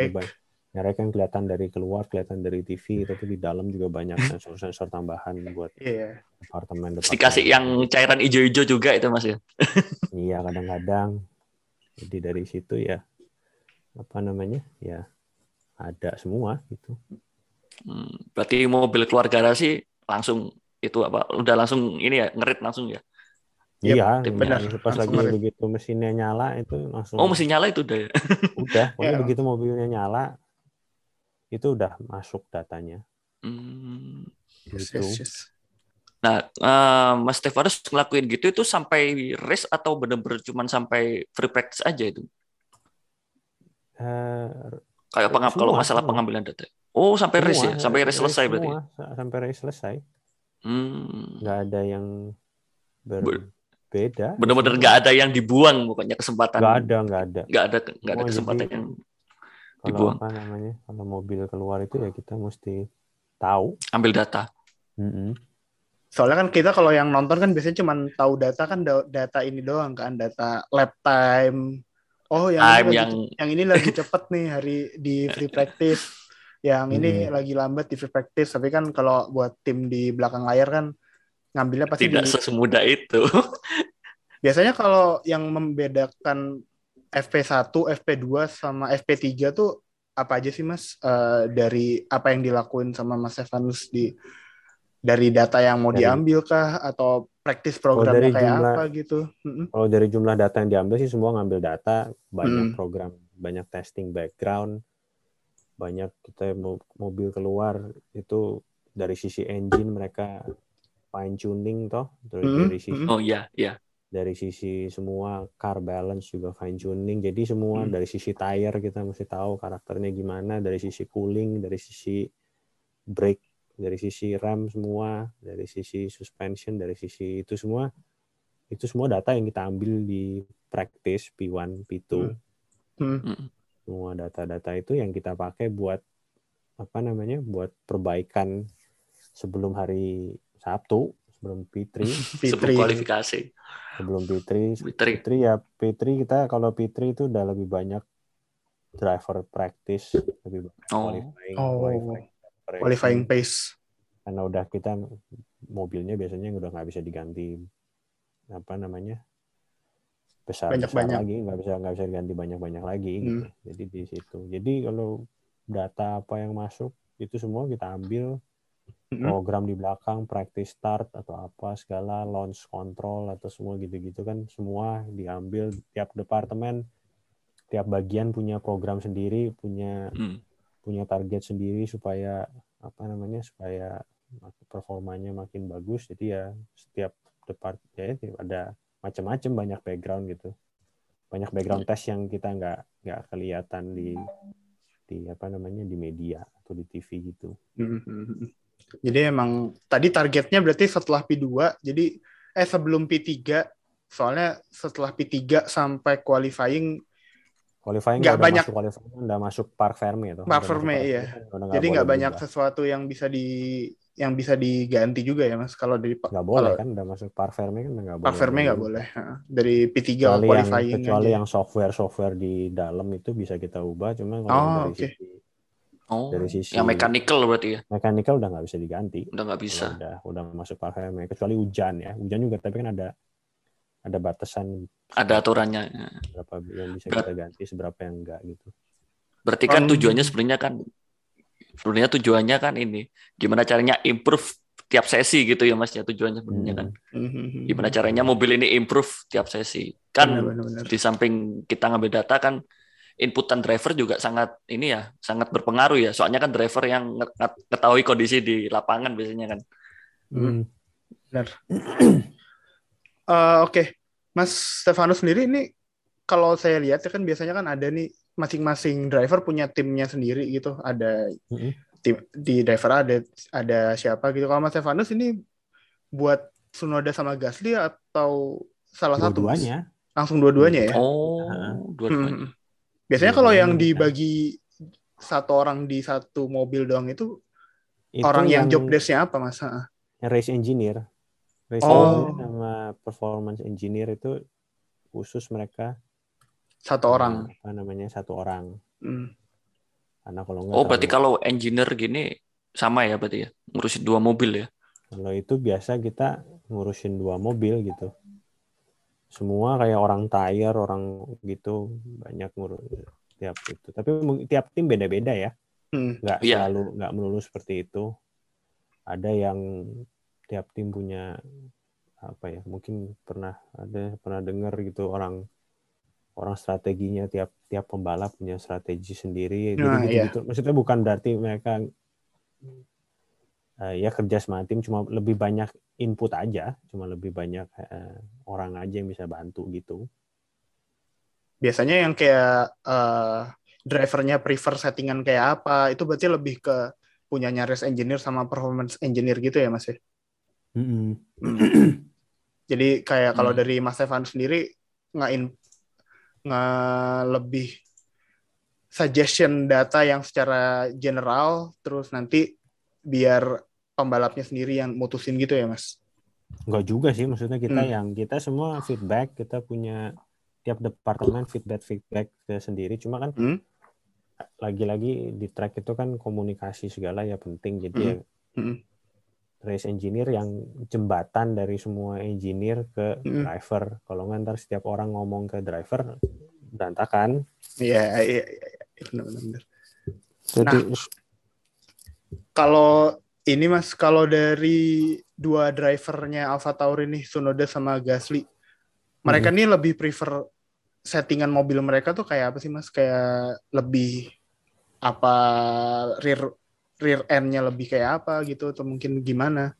ya, rig kan kelihatan dari keluar, kelihatan dari TV, tapi di dalam juga banyak sensor-sensor tambahan buat Iya. apartemen. Terus dikasih yang cairan hijau-hijau juga itu mas ya. Iya, kadang-kadang. Jadi dari situ ya apa namanya? Ya ada semua gitu. Hmm, berarti mobil keluar garasi langsung itu apa? Udah langsung ini ya ngerit langsung ya. Iya, benar. yang pas Langsung lagi begitu mesinnya nyala itu langsung Oh mesin nyala itu udah ya. udah, pokoknya Ya. begitu mobilnya nyala itu udah masuk datanya. Hmm. Yes, Gitu. yes, yes. Nah, eh, Mas Stefanus ngelakuin gitu itu sampai race atau bener-bener cuman sampai free practice aja itu? Eh, Kayak Eh, pengam- kalau semua, masalah semua. pengambilan data. Oh, sampai race ya, semua, sampai race selesai berarti. semua, sa- sampai race selesai. Hmm. Nggak ada yang berbeda. Bener-bener nggak ada yang dibuang pokoknya kesempatan. Nggak ada, nggak ada. Nggak ada nggak ada Semua kesempatan jadi- yang Kalau Dibuang. apa namanya? Kalau mobil keluar itu ya kita mesti tahu. ambil data. Mm-mm. Soalnya kan kita kalau yang nonton kan biasanya cuma tahu data kan da- data ini doang kan, data lap time. Oh, yang Time ini lagi, yang- yang ini lagi cepet nih hari di free practice. Yang ini Hmm. lagi lambat di free practice. Tapi kan kalau buat tim di belakang layar kan ngambilnya pasti Tidak di, sesemudah itu. biasanya kalau yang membedakan FP1, FP2 sama FP3 tuh apa aja sih Mas Eh, dari apa yang dilakuin sama Mas Stefanus di dari data yang mau Dari- diambil kah atau praktis programnya dari kayak jumlah- apa gitu? Kalau dari jumlah data yang diambil sih semua ngambil data, banyak Hmm. program, banyak testing background, banyak kita mo- mobil keluar itu dari sisi engine mereka fine tuning toh, terus Hmm, dari sisi. Oh iya, iya. Dari sisi semua car balance juga fine tuning. Jadi semua Hmm. dari sisi tire kita mesti tahu karakternya gimana, dari sisi cooling, dari sisi brake, dari sisi rem semua, dari sisi suspension, dari sisi itu semua itu semua data yang kita ambil di practice P1, P2. Hmm. Mm. Semua data-data itu yang kita pakai buat apa namanya? buat perbaikan sebelum hari Sabtu, sebelum P3, Sebelum kualifikasi. sebelum P3 Fitri. P3 ya P3 kita kalau P3 itu udah lebih banyak driver practice lebih banyak Oh. qualifying Oh. qualifying, qualifying pace. karena udah kita mobilnya biasanya udah nggak bisa diganti apa namanya besar besar Banyak-banyak. lagi nggak bisa nggak bisa diganti banyak banyak lagi Hmm. gitu jadi di situ jadi kalau data apa yang masuk itu semua kita ambil Mm-mm. program di belakang practice start atau apa segala launch control atau semua gitu-gitu kan semua diambil tiap departemen tiap bagian punya program sendiri punya Hmm. punya target sendiri supaya apa namanya supaya performanya makin bagus jadi ya setiap depart ya itu ada macam-macam banyak background gitu banyak background test yang kita nggak nggak kelihatan di di apa namanya di media atau di TV gitu Mhm. Jadi emang tadi targetnya berarti setelah P2, jadi eh sebelum P3, soalnya setelah P3 sampai qualifying, qualifying Nggak banyak- masuk qualifying udah masuk park ferme itu Park Ferme, iya. jadi nggak banyak sesuatu yang bisa di yang bisa diganti juga ya mas kalau dari nggak boleh kalau kan udah masuk park ferme kan nggak boleh Park Ferme nggak boleh dari P3 kecuali yang qualifying kecuali aja. yang software software di dalam itu bisa kita ubah cuma kalau Oh, dari oke. sisi Oh. dari sisi Yang mechanical berarti ya. mechanical udah nggak bisa diganti Udah nggak bisa. udah udah masuk park ferme kecuali hujan ya hujan juga tapi kan ada ada batasan Ada aturannya. berapa yang bisa Berat. kita ganti seberapa yang enggak gitu Berarti kan Um, tujuannya sebenarnya kan sebenarnya tujuannya kan ini gimana caranya improve tiap sesi gitu ya Mas ya tujuannya sebenarnya kan. Mhm. Gimana caranya mobil ini improve tiap sesi. Kan Benar, benar, benar. di samping kita ngambil data kan inputan driver juga sangat ini ya, sangat berpengaruh ya. Soalnya kan driver yang ketahui kondisi di lapangan biasanya kan. Hmm. Benar. Eh, Oke, Mas Stefano sendiri ini kalau saya lihat ya kan biasanya kan ada nih masing-masing driver punya timnya sendiri gitu. Ada Mm-mm. tim di driver ada ada siapa gitu. Kalau Mas Stefanus ini buat Sunoda sama Gasly atau salah satu? Mas? Dua-duanya. Langsung dua-duanya ya. Oh, dua-duanya. Hmm. Biasanya Dua-duanya kalau yang bisa. dibagi satu orang di satu mobil doang itu, Itu orang yang, job desk-nya apa Mas? Yang race engineer. Race Oh. engineer sama performance engineer itu khusus mereka Satu orang. apa namanya satu orang. Hmm. Karena kalau nggak Oh, berarti kalau engineer gini sama ya berarti ya? Ngurusin dua mobil ya? Kalau itu biasa kita ngurusin dua mobil gitu. Semua kayak orang tire, orang gitu banyak ngurus tiap itu. Tapi tiap tim beda-beda ya. Hmm. Nggak Iya. selalu nggak melulu seperti itu. Ada yang tiap tim punya apa ya? Mungkin pernah ada pernah dengar gitu orang orang strateginya tiap tiap pembalap punya strategi sendiri. Jadi Nah, iya. gitu, Maksudnya bukan berarti mereka ya kerja sama tim cuma lebih banyak input aja, cuma lebih banyak eh, orang aja yang bisa bantu gitu. Biasanya yang kayak eh, drivernya prefer settingan kayak apa, itu berarti lebih ke punyanya race engineer sama performance engineer gitu ya Mas ya? Hmm. Jadi kayak kalau dari Mas Stefan sendiri nggak in nggak lebih suggestion data yang secara general terus nanti biar pembalapnya sendiri yang mutusin gitu ya Mas? Enggak juga sih, maksudnya kita Hmm. yang kita semua feedback, kita punya tiap departemen feedback feedback sendiri. Cuma kan Hmm. lagi-lagi di track itu kan komunikasi segala ya penting. Jadi ya Hmm. race engineer yang jembatan dari semua engineer ke Mm. driver. Kalau nggak ntar setiap orang ngomong ke driver berantakan. Iya, iya, iya, iya, benar-benar. Jadi Kalau ini Mas, kalau dari dua drivernya Alfa Tauri nih, Tsunoda sama Gasly, mereka nih lebih prefer settingan mobil mereka tuh kayak apa sih Mas? Kayak lebih apa rear rear end-nya lebih kayak apa gitu atau mungkin gimana?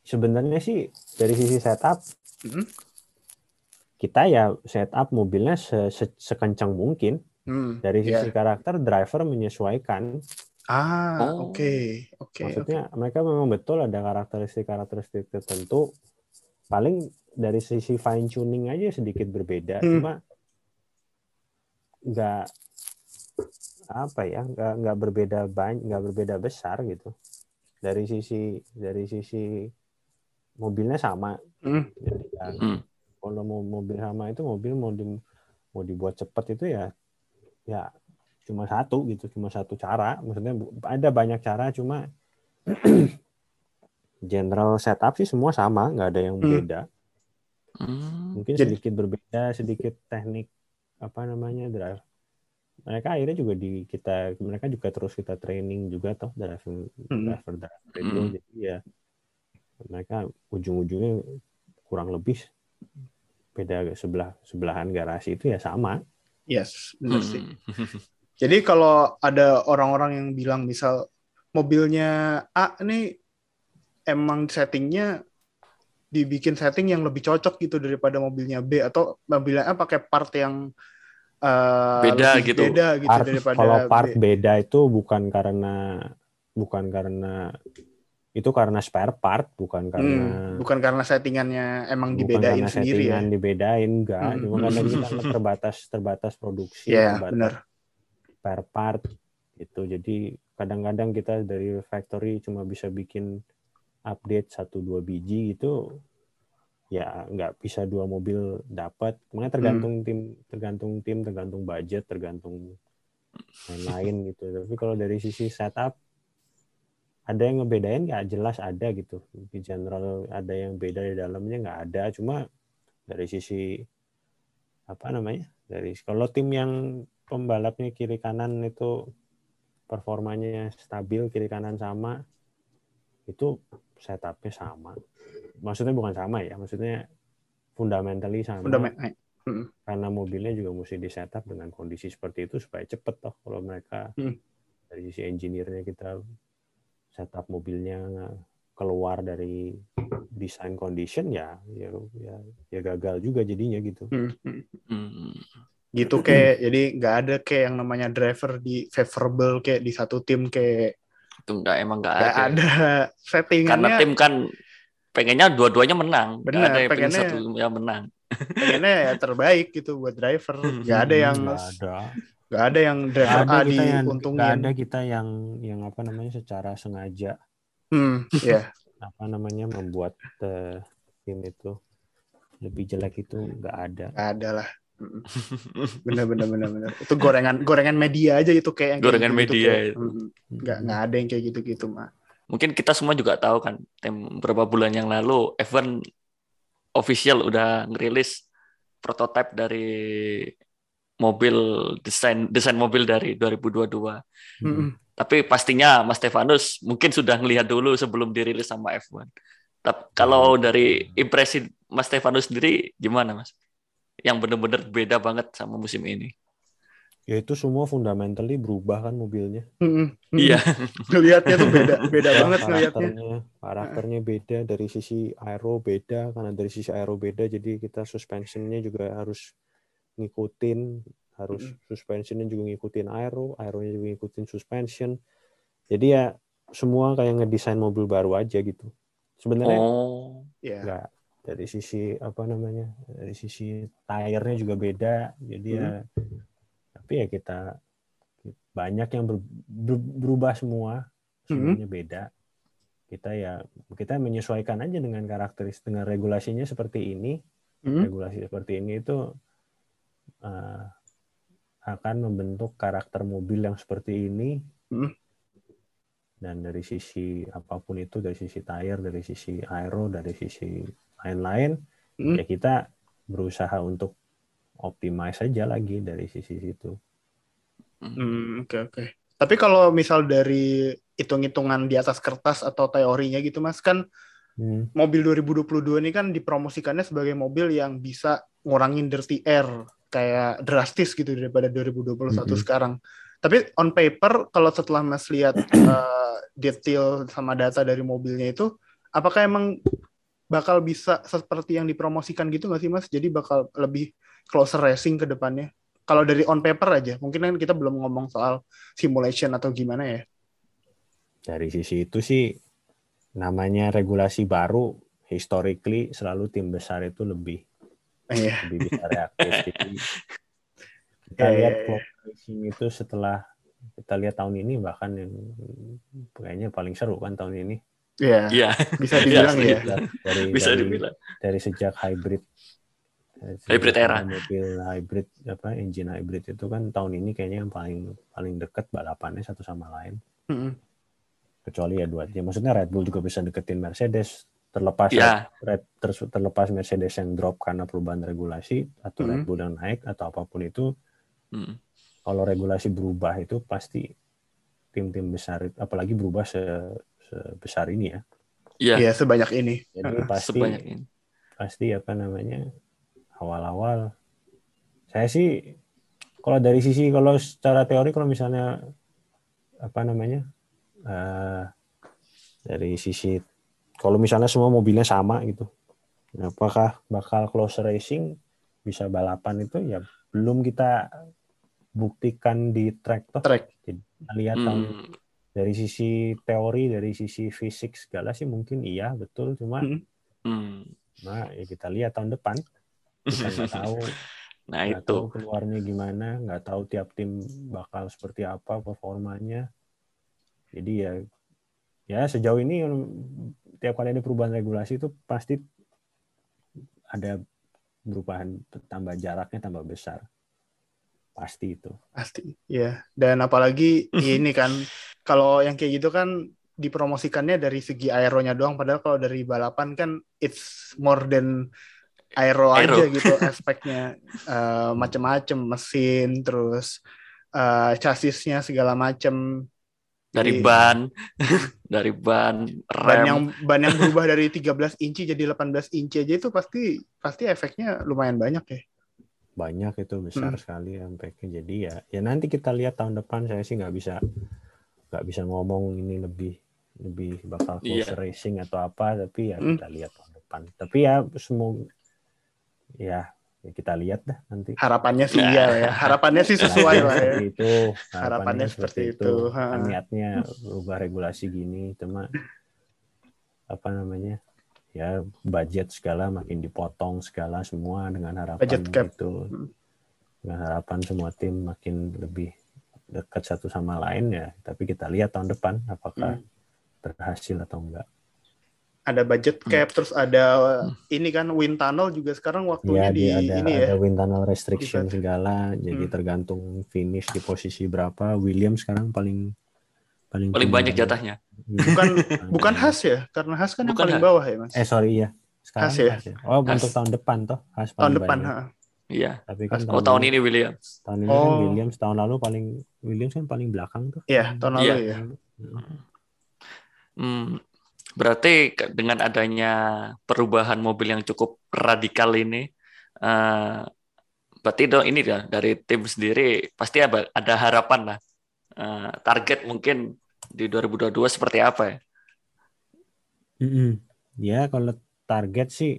sebenarnya sih dari sisi setup Hmm. kita ya setup mobilnya se- se- sekencang mungkin. Hmm. Dari sisi karakter driver menyesuaikan. Ah, Oh. oke, oke. Maksudnya mereka memang betul ada karakteristik-karakteristik tertentu. Paling dari sisi fine tuning aja sedikit berbeda. Hmm. Cuma nggak apa ya nggak nggak berbeda banyak nggak berbeda besar gitu dari sisi dari sisi mobilnya sama Hmm. Jadi ya, Hmm. kalau mau mobil sama itu mobil mau di, mau dibuat cepat itu ya ya cuma satu gitu cuma satu cara maksudnya ada banyak cara cuma general setup sih semua sama nggak ada yang Hmm. beda Hmm. mungkin sedikit berbeda sedikit teknik apa namanya drive mereka akhirnya juga di kita mereka juga terus kita training juga toh driving Hmm. driver driver itu Hmm. jadi ya mereka ujung-ujungnya kurang lebih beda sebelah sebelahan garasi itu ya sama Yes, benar sih. Hmm. Jadi kalau ada orang-orang yang bilang misal mobilnya A nih emang settingnya dibikin setting yang lebih cocok gitu daripada mobilnya B atau mobilnya A pakai part yang eh, Beda lebih gitu. beda gitu Part- daripada kalau part B. beda itu bukan karena bukan karena itu karena spare part bukan karena Hmm, bukan karena settingannya emang bukan dibedain karena sendiri ya. settingan dibedain enggak Hmm. cuma karena kita terbatas terbatas produksi Iya, terbatas benar. Spare part gitu. Jadi kadang-kadang kita dari factory cuma bisa bikin update satu dua biji itu ya nggak bisa dua mobil dapat. Makanya tergantung Hmm. tim tergantung tim tergantung budget tergantung lain-lain gitu. Tapi kalau dari sisi setup ada yang ngebedain nggak jelas ada gitu. Di general ada yang beda di dalamnya nggak ada. Cuma dari sisi apa namanya dari kalau tim yang pembalapnya kiri kanan itu performanya stabil kiri kanan sama itu setupnya sama maksudnya bukan sama ya maksudnya fundamentally sama Fundament- eh, karena mobilnya juga mesti di setup dengan kondisi seperti itu supaya cepet toh kalau mereka Hmm. dari sisi engineer-nya kita setup mobilnya keluar dari desain condition ya ya ya, ya gagal juga jadinya gitu. Hmm, hmm. Hmm. gitu kayak jadi nggak ada kayak yang namanya driver di favorable kayak di satu tim kayak Itu enggak emang enggak nggak ada. ada settingannya Karena tim kan pengennya dua-duanya menang. Nggak Benar, ada yang pengen pengennya- satu yang menang. pengennya ya terbaik gitu buat driver nggak ada yang Nggak ada. nggak ada yang Nggak driver ada A kita yang nggak ada kita yang yang apa namanya secara sengaja hmm ya apa namanya membuat eh, tim itu lebih jelek itu nggak ada. nggak ada lah. Bener bener bener bener itu gorengan gorengan media aja itu kayak yang kayak Gorengan gitu-gitu media kayak, itu. mm, nggak nggak ada yang kayak gitu gitu mah Mungkin kita semua juga tahu kan, tem beberapa bulan yang lalu F1 official udah ngerilis prototipe dari mobil desain desain mobil dari 2022. Mm-mm. Tapi pastinya Mas Stefanus mungkin sudah ngelihat dulu sebelum dirilis sama F1. Tapi kalau dari impresi Mas Stefanus sendiri gimana Mas? Yang benar-benar beda banget sama musim ini. Ya itu semua fundamentally berubah kan mobilnya. Iya. ngelihatnya tuh beda beda banget ngelihatnya karakternya karakternya beda dari sisi aero beda karena dari sisi aero beda jadi kita suspensionnya juga harus ngikutin harus suspensionnya juga ngikutin aero aeronya juga ngikutin suspension jadi ya semua kayak ngedesain mobil baru aja gitu sebenarnya Oh. nggak dari sisi apa namanya dari sisi tire-nya juga beda. Jadi ya tapi ya kita banyak yang ber- ber- berubah semua. Semuanya beda. Kita ya kita menyesuaikan aja dengan karakteristik dengan regulasinya seperti ini. Mm. regulasi seperti ini itu eh, akan membentuk karakter mobil yang seperti ini. Hmm. dan dari sisi apa pun itu dari sisi tire dari sisi aero dari sisi lain-lain Hmm. ya kita berusaha untuk optimize aja lagi dari sisi situ Hmm, oke oke. Tapi kalau misal dari hitung-hitungan di atas kertas atau teorinya gitu Mas kan Hmm. mobil 2022 ini kan dipromosikannya sebagai mobil yang bisa ngurangin dirty air kayak drastis gitu daripada 2021 Mhm. sekarang. Tapi on paper kalau setelah Mas lihat eh, detail sama data dari mobilnya itu apakah emang bakal bisa seperti yang dipromosikan gitu nggak sih Mas? Jadi bakal lebih closer racing ke depannya. Kalau dari on paper aja, mungkin kan kita belum ngomong soal simulation atau gimana ya. dari sisi itu sih namanya regulasi baru historically selalu tim besar itu lebih Iya. lebih bisa reaktif jadi kita Iya, lihat iya, iya. itu setelah kita lihat tahun ini bahkan yang kayaknya paling seru kan tahun ini Iya, Iya. bisa dibilang Iya, ya. Sejak- dari Bisa dari, dibilang. dari sejak hybrid sejak Hybrid era. mobil hybrid apa engine hybrid itu kan tahun ini kayaknya yang paling paling dekat balapannya satu sama lain Mm-mm. kecuali ya dua ya maksudnya Red Bull juga bisa deketin Mercedes terlepas Ya. Red, ter- terlepas Mercedes yang drop karena perubahan regulasi atau Red Mhm. Bull yang naik atau apa pun itu Hmm. kalau regulasi berubah itu pasti tim-tim besar apalagi berubah se, sebesar ini ya Iya. Iya, sebanyak ini. jadi pasti Sebanyak ini. pasti apa namanya awal-awal saya sih kalau dari sisi kalau secara teori kalau misalnya apa namanya eh, dari sisi kalau misalnya semua mobilnya sama gitu apakah bakal close racing bisa balapan itu ya belum kita buktikan di track toh Track. kita lihat tahun Hmm. Dari sisi teori dari sisi fisik segala sih mungkin iya betul cuma Hmm. Hmm. nah ya kita lihat tahun depan kita nggak tahu Nah nggak itu. tahu keluarnya gimana nggak tahu tiap tim bakal seperti apa performanya jadi ya ya sejauh ini tiap kali ada perubahan regulasi itu pasti ada perubahan tambah jaraknya tambah besar pasti itu Pasti. Iya. Dan apalagi ini kan kalau yang kayak gitu kan dipromosikannya dari segi aeronya doang padahal kalau dari balapan kan it's more than aero, Aero. aja gitu aspeknya Eh, macem-macem mesin terus eh, chassisnya segala macem Dari Jadi- ban, dari ban, ban rem. yang ban yang berubah dari 13 inci jadi 18 inci aja itu pasti pasti efeknya lumayan banyak ya. banyak itu besar Hmm. sekali impactnya jadi ya ya nanti kita lihat tahun depan saya sih nggak bisa nggak bisa ngomong ini lebih lebih bakal Iya. close racing atau apa tapi ya Hmm. kita lihat tahun depan tapi ya semua ya, ya kita lihat dah nanti Harapannya sih Nah. iya ya. Harapannya sih sesuai lah ya. itu Harapannya seperti itu. Ha. Kan niatnya ubah regulasi gini cuma apa namanya ya budget segala makin dipotong segala semua dengan harapan Budget cap. itu Hmm. dengan harapan semua tim makin lebih dekat satu sama lain ya tapi kita lihat tahun depan apakah Hmm. berhasil atau enggak Ada budget cap terus ada ini kan wind tunnel juga sekarang waktunya ya di ada ini ya. ada wind tunnel restriction Di- segala jadi Hmm. tergantung finish di posisi berapa William sekarang paling paling Paling banyak jatahnya. Bukan bukan Has ya, karena Has kan yang Bukan paling Haas. bawah ya, Mas. eh sorry ya sekarang Has ya? Haas ya. oh untuk tahun depan toh Haas tahun paling depan, banyak. ha. Iya. tapi kan Oh tahun ini Williams. tahun ini kan Oh. Williams tahun lalu paling Williams kan paling belakang tuh Iya, tahun lalu ya. Hmm, berarti dengan adanya perubahan mobil yang cukup radikal ini, eh, berarti dong ini ya dari tim sendiri pasti ada, ada harapan lah. Eh, target mungkin di 2022 seperti apa ya? Mm-mm. Ya kalau target sih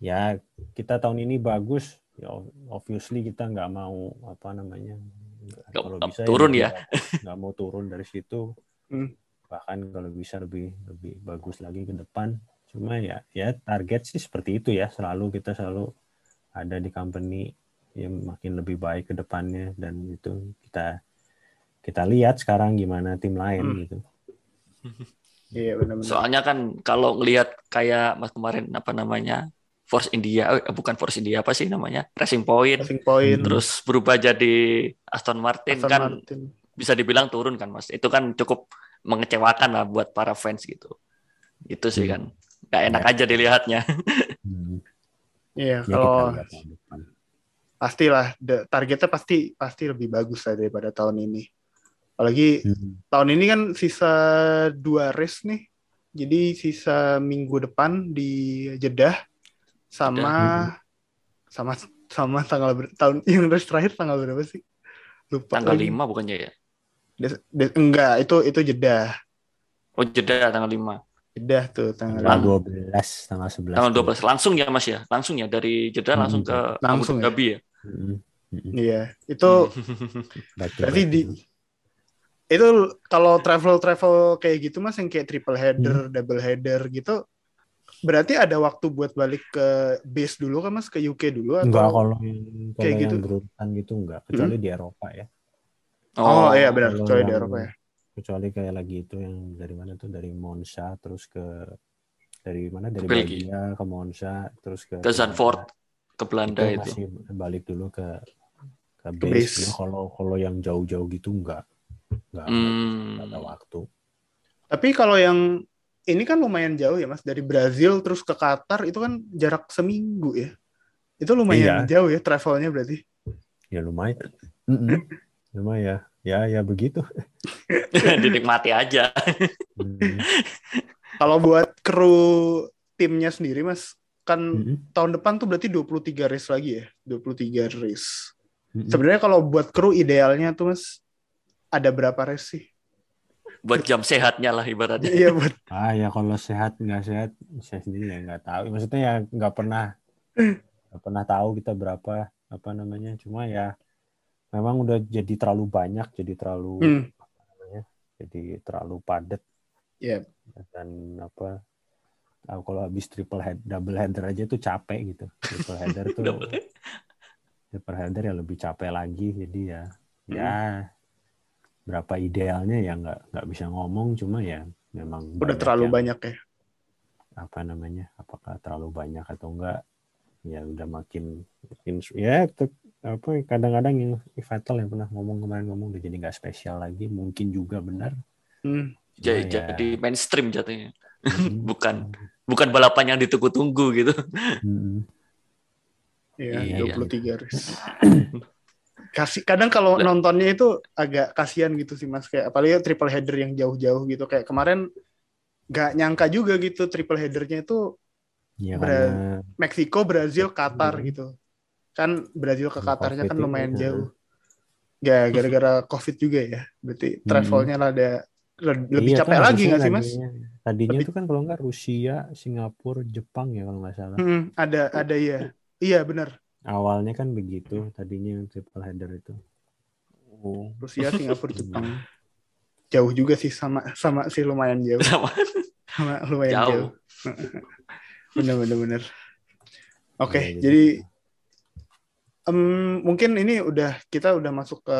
ya kita tahun ini bagus ya obviously kita nggak mau apa namanya Nggak- kalau bisa turun ya. nggak- nggak mau turun dari situ Hmm. bahkan kalau bisa lebih lebih bagus lagi ke depan cuma ya ya target sih seperti itu ya selalu kita selalu ada di company yang makin lebih baik ke depannya dan itu kita kita lihat sekarang gimana tim lain Hmm. gitu Iya, benar-benar. Soalnya kan kalau ngelihat kayak mas kemarin apa namanya Force India, eh, bukan Force India apa sih namanya Racing Point, Passing point, terus berubah jadi Aston Martin Aston kan Martin. bisa dibilang turun kan mas. Itu kan cukup mengecewakan lah buat para fans gitu. Itu sih kan, nggak enak aja dilihatnya. Hmm. Iya, Ya, kita kalau pastilah targetnya pasti pasti lebih bagus lah daripada tahun ini. Apalagi Hmm. tahun ini kan sisa dua race nih. Jadi sisa minggu depan di Jeddah sama sama sama tanggal ber- tahun yang terakhir tanggal berapa sih? Lupa. Tanggal lagi. 5 bukannya ya? Des- des- enggak, itu itu Jeddah. Oh jeda tanggal 5. Jeddah tuh tanggal Tanggal Lang- 12, tanggal 11. Tanggal 12 langsung ya Mas ya? Langsung ya dari jeda Hmm, langsung ke langsung Abu ya. Dhabi ya? Hmm. Hmm. Iya, itu Back to Berarti di itu kalau travel travel kayak gitu mas yang kayak triple header, Hmm. double header gitu, berarti ada waktu buat balik ke base dulu kan mas ke UK dulu atau? Enggak kalau yang kalau kayak yang gitu? berurutan gitu enggak, kecuali di Eropa ya. Oh, iya benar, kalau kecuali di yang- Eropa ya. Kecuali kayak lagi itu yang dari mana tuh dari Monza terus ke dari mana dari Belgia. Ke Monza terus ke Ke Zandvoort ke Belanda itu itu. masih balik dulu ke ke Ke base. base. Cuma Kalau kalau yang jauh-jauh gitu enggak. Enggak, Hmm. enggak ada waktu. Tapi kalau yang ini kan lumayan jauh ya mas dari Brazil terus ke Qatar itu kan jarak seminggu ya. Itu lumayan Iya. jauh ya travelnya berarti. Ya lumayan. Mm-mm. Cuma ya ya ya begitu. Dinikmati aja. Hmm. Kalau buat kru timnya sendiri mas kan Mm-mm. tahun depan tuh berarti 23 race lagi ya, 23 race. Mm-mm. Sebenarnya kalau buat kru idealnya tuh mas ada berapa race sih? Buat jam sehatnya lah ibaratnya. Iya buat Ah ya kalau sehat nggak sehat saya sendiri ya nggak tahu. Maksudnya ya nggak pernah nggak pernah tahu kita berapa apa namanya. Cuma ya memang udah jadi terlalu banyak, jadi terlalu Hmm, apa namanya, jadi terlalu padat Iya. dan apa ah, kalau habis triple head double header aja tuh capek gitu. Triple header tuh triple header ya lebih capek lagi. Jadi ya ya berapa idealnya ya nggak nggak bisa ngomong. Cuma ya memang udah banyak terlalu yang- banyak ya. apa namanya apakah terlalu banyak atau enggak ya udah makin makin ya apa kadang-kadang yang Vettel yang pernah ngomong kemarin ngomong udah jadi nggak spesial lagi mungkin juga benar Hmm. Jadi, ya, jadi mainstream jatuhnya. mm, Bukan bukan balapan yang ditunggu-tunggu gitu. mm, Iya, Iya, 23 race. Kasih kadang kalau nontonnya itu agak kasihan gitu sih Mas kayak apalagi triple header yang jauh-jauh gitu kayak kemarin nggak nyangka juga gitu triple headernya itu ya Bra- karena Meksiko, Brazil, Qatar Hmm. gitu. Kan Brazil ke Karena Qatarnya kan lumayan jauh. Ya gara-gara Covid juga ya. Berarti Hmm. travelnya lah ada lebih Iya, capek kan lagi nggak sih mas? tadinya, Lebih- tuh kan kalau nggak Rusia, Singapura, Jepang ya kalau nggak salah. Hmm, ada ada iya iya benar Awalnya kan begitu, tadinya yang triple header itu. Oh. Rusia Singapura Jepang jauh juga sih sama sama sih lumayan jauh Sama. sama lumayan Jauh. jauh, bener bener bener oke Iya, gitu. jadi em, mungkin ini udah kita udah masuk ke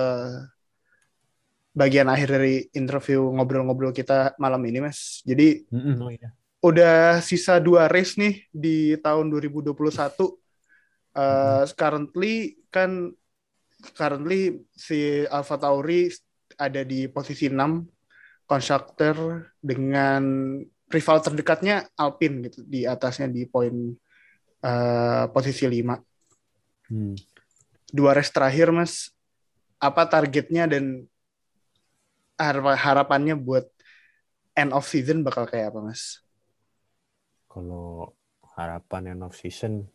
bagian akhir dari interview ngobrol-ngobrol kita malam ini mas jadi oh iya. udah sisa dua race nih di tahun 2021. Uh, currently kan currently si Alfa Tauri ada di posisi 6 constructor dengan rival terdekatnya Alpine gitu di atasnya di poin uh, posisi 5. Hmm. Dua race terakhir Mas apa targetnya dan harap- harapannya buat end of season bakal kayak apa Mas? Kalau harapan end of season,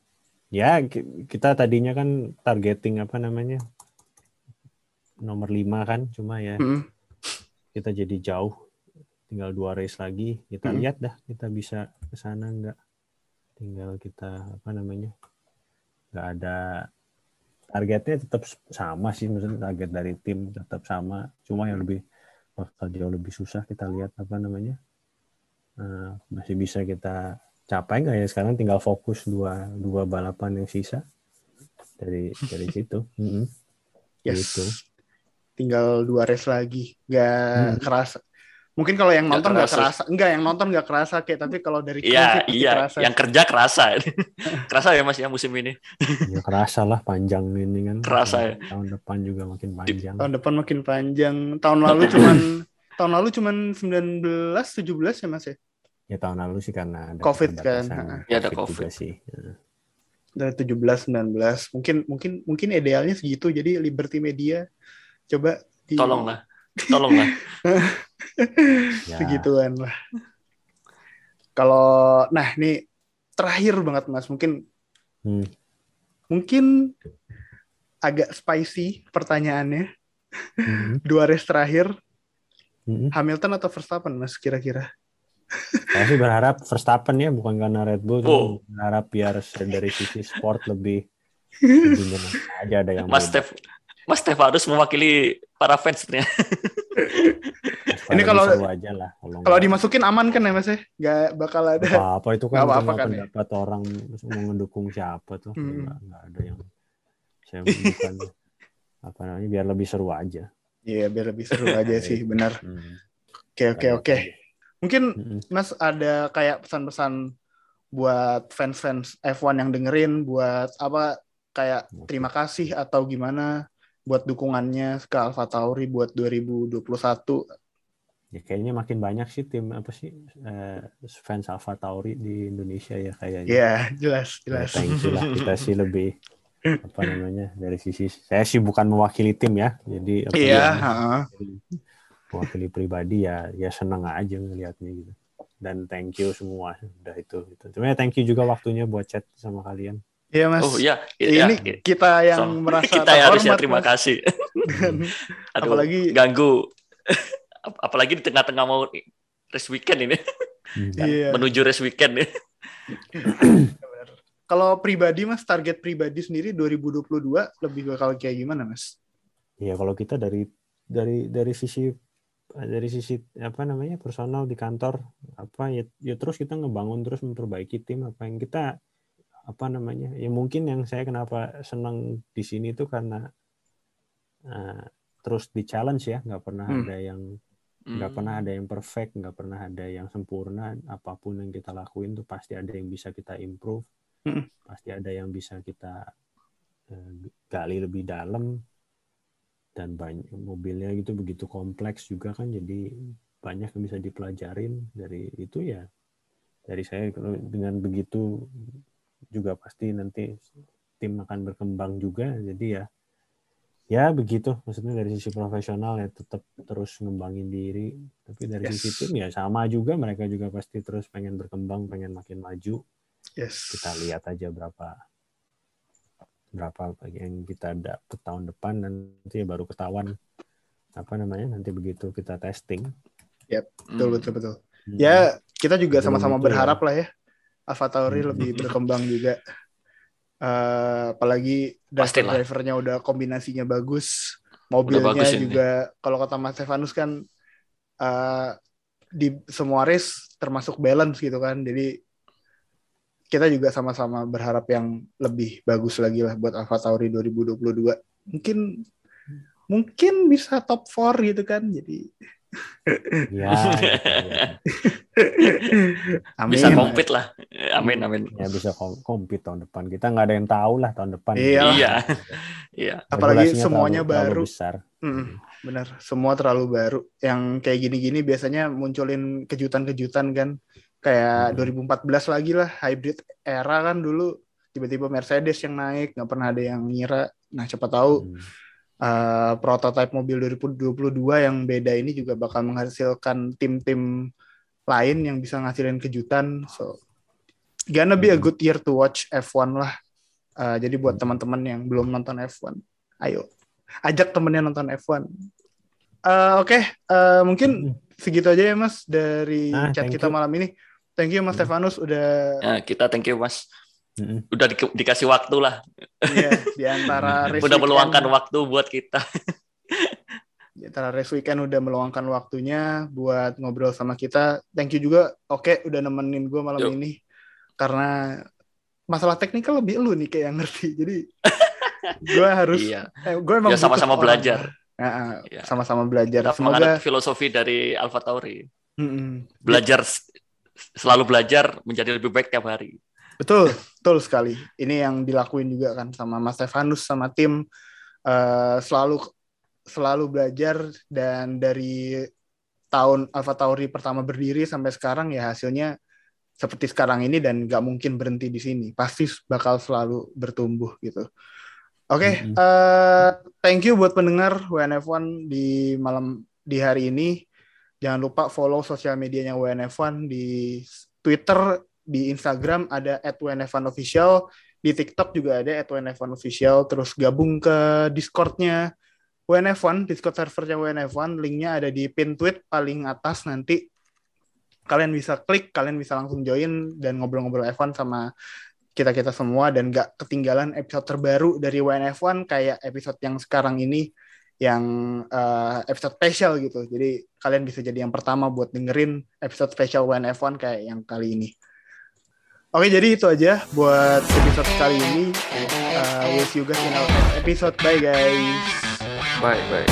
ya ki- kita tadinya kan targeting apa namanya? Nomor 5 kan, cuma ya Mm-mm. kita jadi jauh, tinggal dua race lagi, kita Mm-mm. lihat dah kita bisa ke sana nggak, tinggal kita apa namanya nggak ada targetnya tetap sama sih, maksudnya target dari tim tetap sama, cuma yang lebih bakal jauh lebih susah kita lihat apa namanya. Eh, masih bisa kita capai nggak ya sekarang tinggal fokus dua dua balapan yang sisa dari dari situ Mm-mm. Yes. Gitu. Tinggal dua race lagi. Gak Hmm. kerasa. Mungkin kalau yang Nggak nonton nggak kerasa. kerasa. Enggak, yang nonton nggak kerasa kayak tapi kalau dari Iya, pasti iya. kerasa. Yang kerja kerasa. kerasa ya Mas ya musim ini. ya kerasa lah panjang ini kan Kerasa ya. tahun depan juga makin panjang Tahun depan makin panjang. Tahun lalu cuman tahun lalu cuman 19 17 ya Mas ya. Ya tahun lalu sih karena ada Covid kan. Iya, ada juga Covid. sih Ya. Dari 17 19. Mungkin mungkin mungkin idealnya segitu. Jadi Liberty Media coba di Tolonglah. Tolonglah. Ya, segituan lah. Kalau nah ini terakhir banget Mas, mungkin hmm, mungkin agak spicy pertanyaannya. hmm, Dua race terakhir hmm. Hamilton atau Verstappen Mas kira-kira? Saya sih berharap Verstappen ya bukan karena Red Bull Oh. berharap biar dari sisi sport lebih lebih aja ada yang Mas. Stef Mas Stef harus mewakili para fans ternyata. Supaya Ini kalau- seru aja lah kalau Kalau dimasukin aman kan ya Mas ya? Nggak bakal ada. apa-apa itu kan apa-apa cuma kan ya? pendapat orang mau ngedukung siapa tuh Hmm. nggak, nggak ada yang saya bukan apa namanya biar lebih seru aja Iya biar lebih seru aja sih benar. Hmm. Oke oke oke. Mungkin. Mas ada kayak pesan-pesan buat fans-fans F1 yang dengerin buat apa kayak terima kasih atau gimana buat dukungannya ke Alfa Tauri buat 2021. ya kayaknya makin banyak sih tim apa sih eh, fans Alfa Tauri di Indonesia ya kayaknya Iya, jelas Ya, jelas. thank you lah kita sih lebih apa namanya dari sisi saya sih bukan mewakili tim ya jadi apa Iya, namanya, heeh. dari mewakili pribadi ya ya seneng aja ngelihatnya gitu dan thank you semua udah itu itu cuma ya thank you juga waktunya buat chat sama kalian Iya Mas. Oh iya, Ini iya. kita yang So, merasa kita yang harusnya terhormat, terima Mas. kasih. Dan Aduh, Apalagi- ganggu. Ap- Apalagi di tengah-tengah mau race weekend ini, Iya. menuju race weekend nih. Kalau pribadi Mas, target pribadi sendiri 2022 lebih bakal kayak gimana Mas? Iya kalau kita dari dari dari sisi dari sisi apa namanya personal di kantor apa ya, ya terus kita ngebangun terus memperbaiki tim apa yang kita apa namanya ya mungkin yang saya kenapa senang di sini itu karena eh, terus di challenge ya nggak pernah Hmm. ada yang nggak pernah ada yang perfect nggak pernah ada yang sempurna apa pun yang kita lakuin tuh pasti ada yang bisa kita improve Mm. pasti ada yang bisa kita eh, gali lebih dalam dan banyak mobilnya gitu begitu kompleks juga kan jadi banyak yang bisa dipelajarin. Dari itu ya dari saya dengan begitu juga pasti nanti tim akan berkembang juga. Jadi ya ya begitu. Maksudnya dari sisi profesional ya tetap terus ngembangin diri. Tapi dari Yes. sisi tim ya sama juga. Mereka juga pasti terus pengen berkembang pengen makin maju. Yes. kita lihat aja berapa berapa yang kita dapat tahun depan nanti ya baru ketahuan apa namanya nanti begitu kita testing Ya, betul Hmm. betul betul. Hmm. Ya, kita juga sama-sama ya. berharap lah ya. Alfa Tauri Hmm. lebih berkembang juga. Eh, apalagi Pastilah. driver-drivernya udah kombinasinya bagus, mobilnya bagus ini. juga kalau kata Mas Stefanus kan eh, di semua race termasuk balance gitu kan. Jadi kita juga sama-sama berharap yang lebih bagus lagi lah buat Alfa Tauri 2022. Mungkin mungkin bisa top 4 gitu kan. Jadi Ya, ya. amin. Bisa compete lah. Amin amin. ya bisa kom- compete tahun depan. Kita nggak ada yang tahu lah tahun depan. Iya. Iya. Iya. Apalagi Regulasinya semuanya terlalu- terlalu baru. besar. Mm, bener, semua terlalu baru. Yang kayak gini-gini biasanya munculin kejutan-kejutan kan. Kayak Hmm. 2014 lagi lah, hybrid era kan dulu. Tiba-tiba Mercedes yang naik, nggak pernah ada yang ngira. Nah, siapa tahu Hmm. uh, prototipe mobil 2022 yang beda ini juga bakal menghasilkan tim-tim lain yang bisa ngasilin kejutan. So, gonna be a Hmm. good year to watch F1 lah. Uh, jadi buat Hmm. teman-teman yang belum nonton F1, ayo ajak temennya nonton F1. Uh, Oke, uh, mungkin Hmm. segitu aja ya Mas dari Ah, chat kita you. malam ini. Thank you Mas Hmm. Stefanus udah Ya, kita thank you Mas. Mm-mm. Udah di- dikasih waktu lah. iya, di antara Udah meluangkan weekend- waktu buat kita. di antara race weekend udah meluangkan waktunya buat ngobrol sama kita. Thank you juga. Oke, udah nemenin gue malam Yuk. ini. Karena masalah teknikal lebih lu nih kayak yang ngerti. Jadi gue harus, Iya. eh, gue emang Ya sama-sama belajar. Ya, Iya. sama-sama belajar. Kita Semoga filosofi dari Alfa Tauri. Mm-mm. Belajar selalu belajar menjadi lebih baik tiap hari. Betul, betul sekali. Ini yang dilakuin juga kan sama Mas Stefanus sama tim eh, selalu selalu belajar dan dari tahun Alfa Tauri pertama berdiri sampai sekarang ya hasilnya seperti sekarang ini dan nggak mungkin berhenti di sini. Pasti bakal selalu bertumbuh gitu. Oke, Mhm. eh, thank you buat pendengar WNF1 di malam di hari ini. Jangan lupa follow sosial medianya WNF1 di Twitter, di Instagram ada @WNF1official, di TikTok juga ada @WNF1official, terus gabung ke Discord-nya WNF1, Discord servernya WNF1, linknya ada di pin tweet paling atas nanti. Kalian bisa klik, kalian bisa langsung join dan ngobrol-ngobrol F1 sama kita-kita semua. Dan gak ketinggalan episode terbaru dari WNF1 kayak episode yang sekarang ini yang eh, episode spesial gitu. Jadi kalian bisa jadi yang pertama buat dengerin episode spesial WNF1 kayak yang kali ini. Oke, jadi itu aja buat episode kali ini. Uh, we'll see you guys in our next episode. Bye guys. Bye bye.